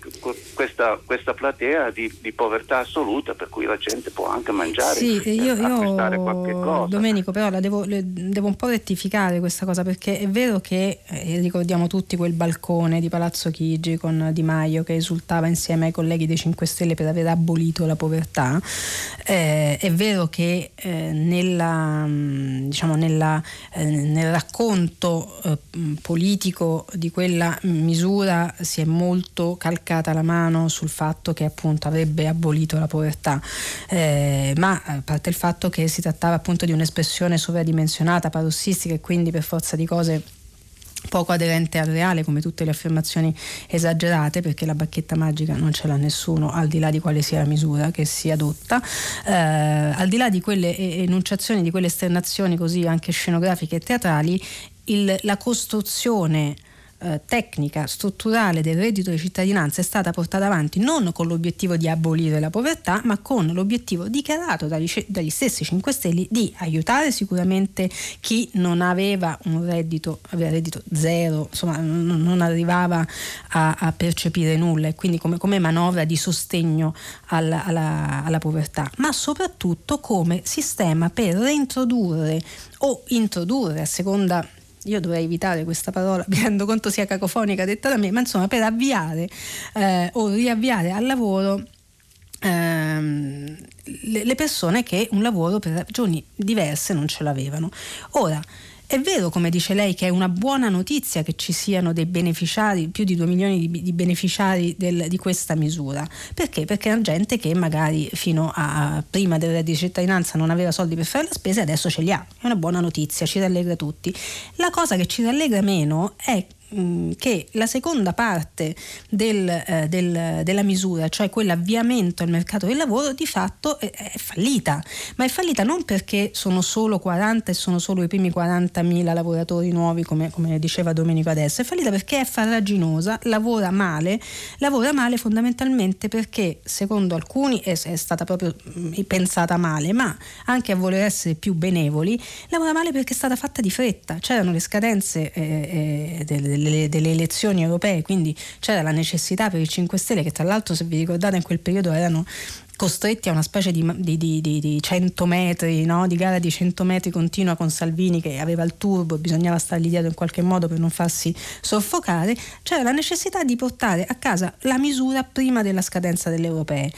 questa, questa platea di, di, povertà assoluta per cui la gente può anche mangiare sì, io, eh, acquistare qualche cosa. Domenico però la devo, le, devo, un po' rettificare questa cosa perché è vero che eh, ricordiamo tutti quel balcone di Palazzo Chigi con Di Maio che esultava insieme ai colleghi dei 5 Stelle per aver abolito la povertà eh, è vero che eh, nella, diciamo, nella, eh, nel racconto eh, politico di quella misura si è molto calcata la mano sul fatto che appunto avrebbe abolito la povertà, eh, ma a parte il fatto che si trattava appunto di un'espressione sovradimensionata, parossistica e quindi per forza di cose poco aderente al reale come tutte le affermazioni esagerate perché la bacchetta magica non ce l'ha nessuno al di là di quale sia la misura che si adotta eh, al di là di quelle enunciazioni di quelle esternazioni così anche scenografiche e teatrali il, la costruzione eh, tecnica strutturale del reddito di cittadinanza è stata portata avanti non con l'obiettivo di abolire la povertà, ma con l'obiettivo dichiarato dagli, dagli stessi 5 Stelle di aiutare sicuramente chi non aveva un reddito, aveva reddito zero, insomma non, non arrivava a, a, percepire nulla e quindi come, come manovra di sostegno alla, alla, alla povertà, ma soprattutto come sistema per reintrodurre o introdurre a seconda io dovrei evitare questa parola, mi rendo conto sia cacofonica detta da me, ma insomma per avviare eh, o riavviare al lavoro ehm, le, persone che un lavoro per ragioni diverse non ce l'avevano. Ora, è vero, come dice lei, che è una buona notizia che ci siano dei beneficiari, più di 2 milioni di, di beneficiari del, di questa misura. Perché? Perché è gente che magari fino a prima del reddito di cittadinanza non aveva soldi per fare la spesa e adesso ce li ha. È una buona notizia, ci rallegra tutti. La cosa che ci rallegra meno è che la seconda parte del, eh, del, della misura, cioè quell'avviamento al mercato del lavoro, di fatto è, è, fallita. Ma è fallita non perché sono solo 40 e sono solo i primi 40.000 lavoratori nuovi, come, come diceva Domenico adesso, è fallita perché è farraginosa, lavora male, lavora male fondamentalmente perché secondo alcuni è, è stata proprio pensata male, ma anche a voler essere più benevoli, lavora male perché è stata fatta di fretta. C'erano le scadenze eh, eh, del delle, delle, elezioni europee, quindi c'era la necessità per i 5 Stelle, che tra l'altro se vi ricordate in quel periodo erano costretti a una specie di, di, di, di 100 metri, no? di gara di 100 metri continua con Salvini che aveva il turbo, bisognava stargli dietro in qualche modo per non farsi soffocare, c'era la necessità di portare a casa la misura prima della scadenza delle europee.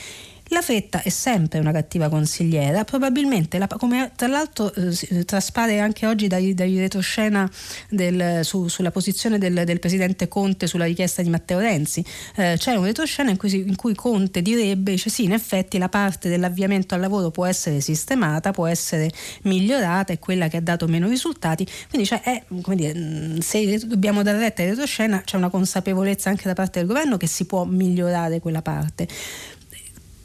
La fretta è sempre una cattiva consigliera, probabilmente, la, come tra l'altro eh, traspare anche oggi dai, dai retroscena del, su, sulla posizione del, del, presidente Conte sulla richiesta di Matteo Renzi, eh, c'è un retroscena in cui, in cui, Conte direbbe, dice sì, in effetti la parte dell'avviamento al lavoro può essere sistemata, può essere migliorata, è quella che ha dato meno risultati, quindi cioè, è, dire, se dobbiamo dare retta al retroscena c'è una consapevolezza anche da parte del governo che si può migliorare quella parte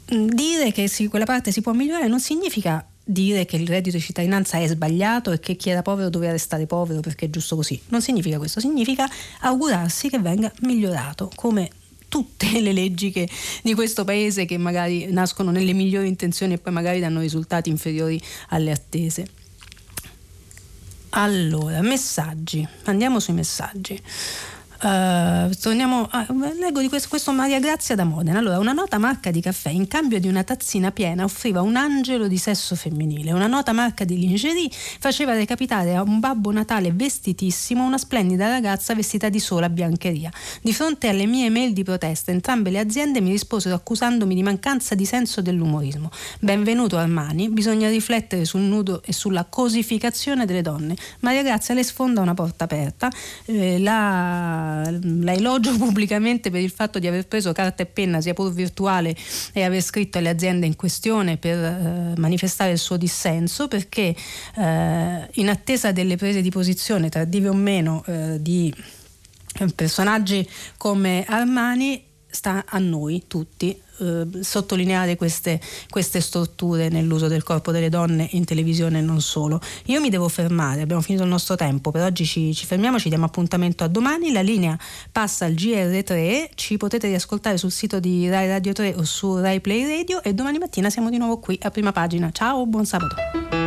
dire che si, quella parte si può migliorare non significa dire che il reddito di cittadinanza è sbagliato e che chi era povero doveva restare povero perché è giusto così. Non significa questo, significa augurarsi che venga migliorato come tutte le leggi che, di questo paese che magari nascono nelle migliori intenzioni e poi magari danno risultati inferiori alle attese. Allora, messaggi, andiamo sui messaggi. Uh, torniamo a, leggo di questo, questo, Maria Grazia da Modena. Allora, una nota marca di caffè in cambio di una tazzina piena offriva un angelo di sesso femminile. Una nota marca di lingerie faceva recapitare a un babbo Natale vestitissimo una splendida ragazza vestita di sola biancheria. Di fronte alle mie mail di protesta, entrambe le aziende mi risposero accusandomi di mancanza di senso dell'umorismo. Benvenuto Armani, bisogna riflettere sul nudo e sulla cosificazione delle donne. Maria Grazia le sfonda una porta aperta. Eh, la la, elogio pubblicamente per il fatto di aver preso carta e penna, sia pur virtuale, e aver scritto alle aziende in questione per eh, manifestare il suo dissenso, perché eh, in attesa delle prese di posizione, tardive o meno, eh, di personaggi come Armani, sta a noi tutti eh, sottolineare queste, queste, storture nell'uso del corpo delle donne in televisione e non solo. Io mi devo fermare, abbiamo finito il nostro tempo, per oggi ci, ci fermiamo, ci diamo appuntamento a domani, la linea passa al GR3, ci potete riascoltare sul sito di Rai Radio 3 o su Rai Play Radio e domani mattina siamo di nuovo qui a prima pagina. Ciao, buon sabato.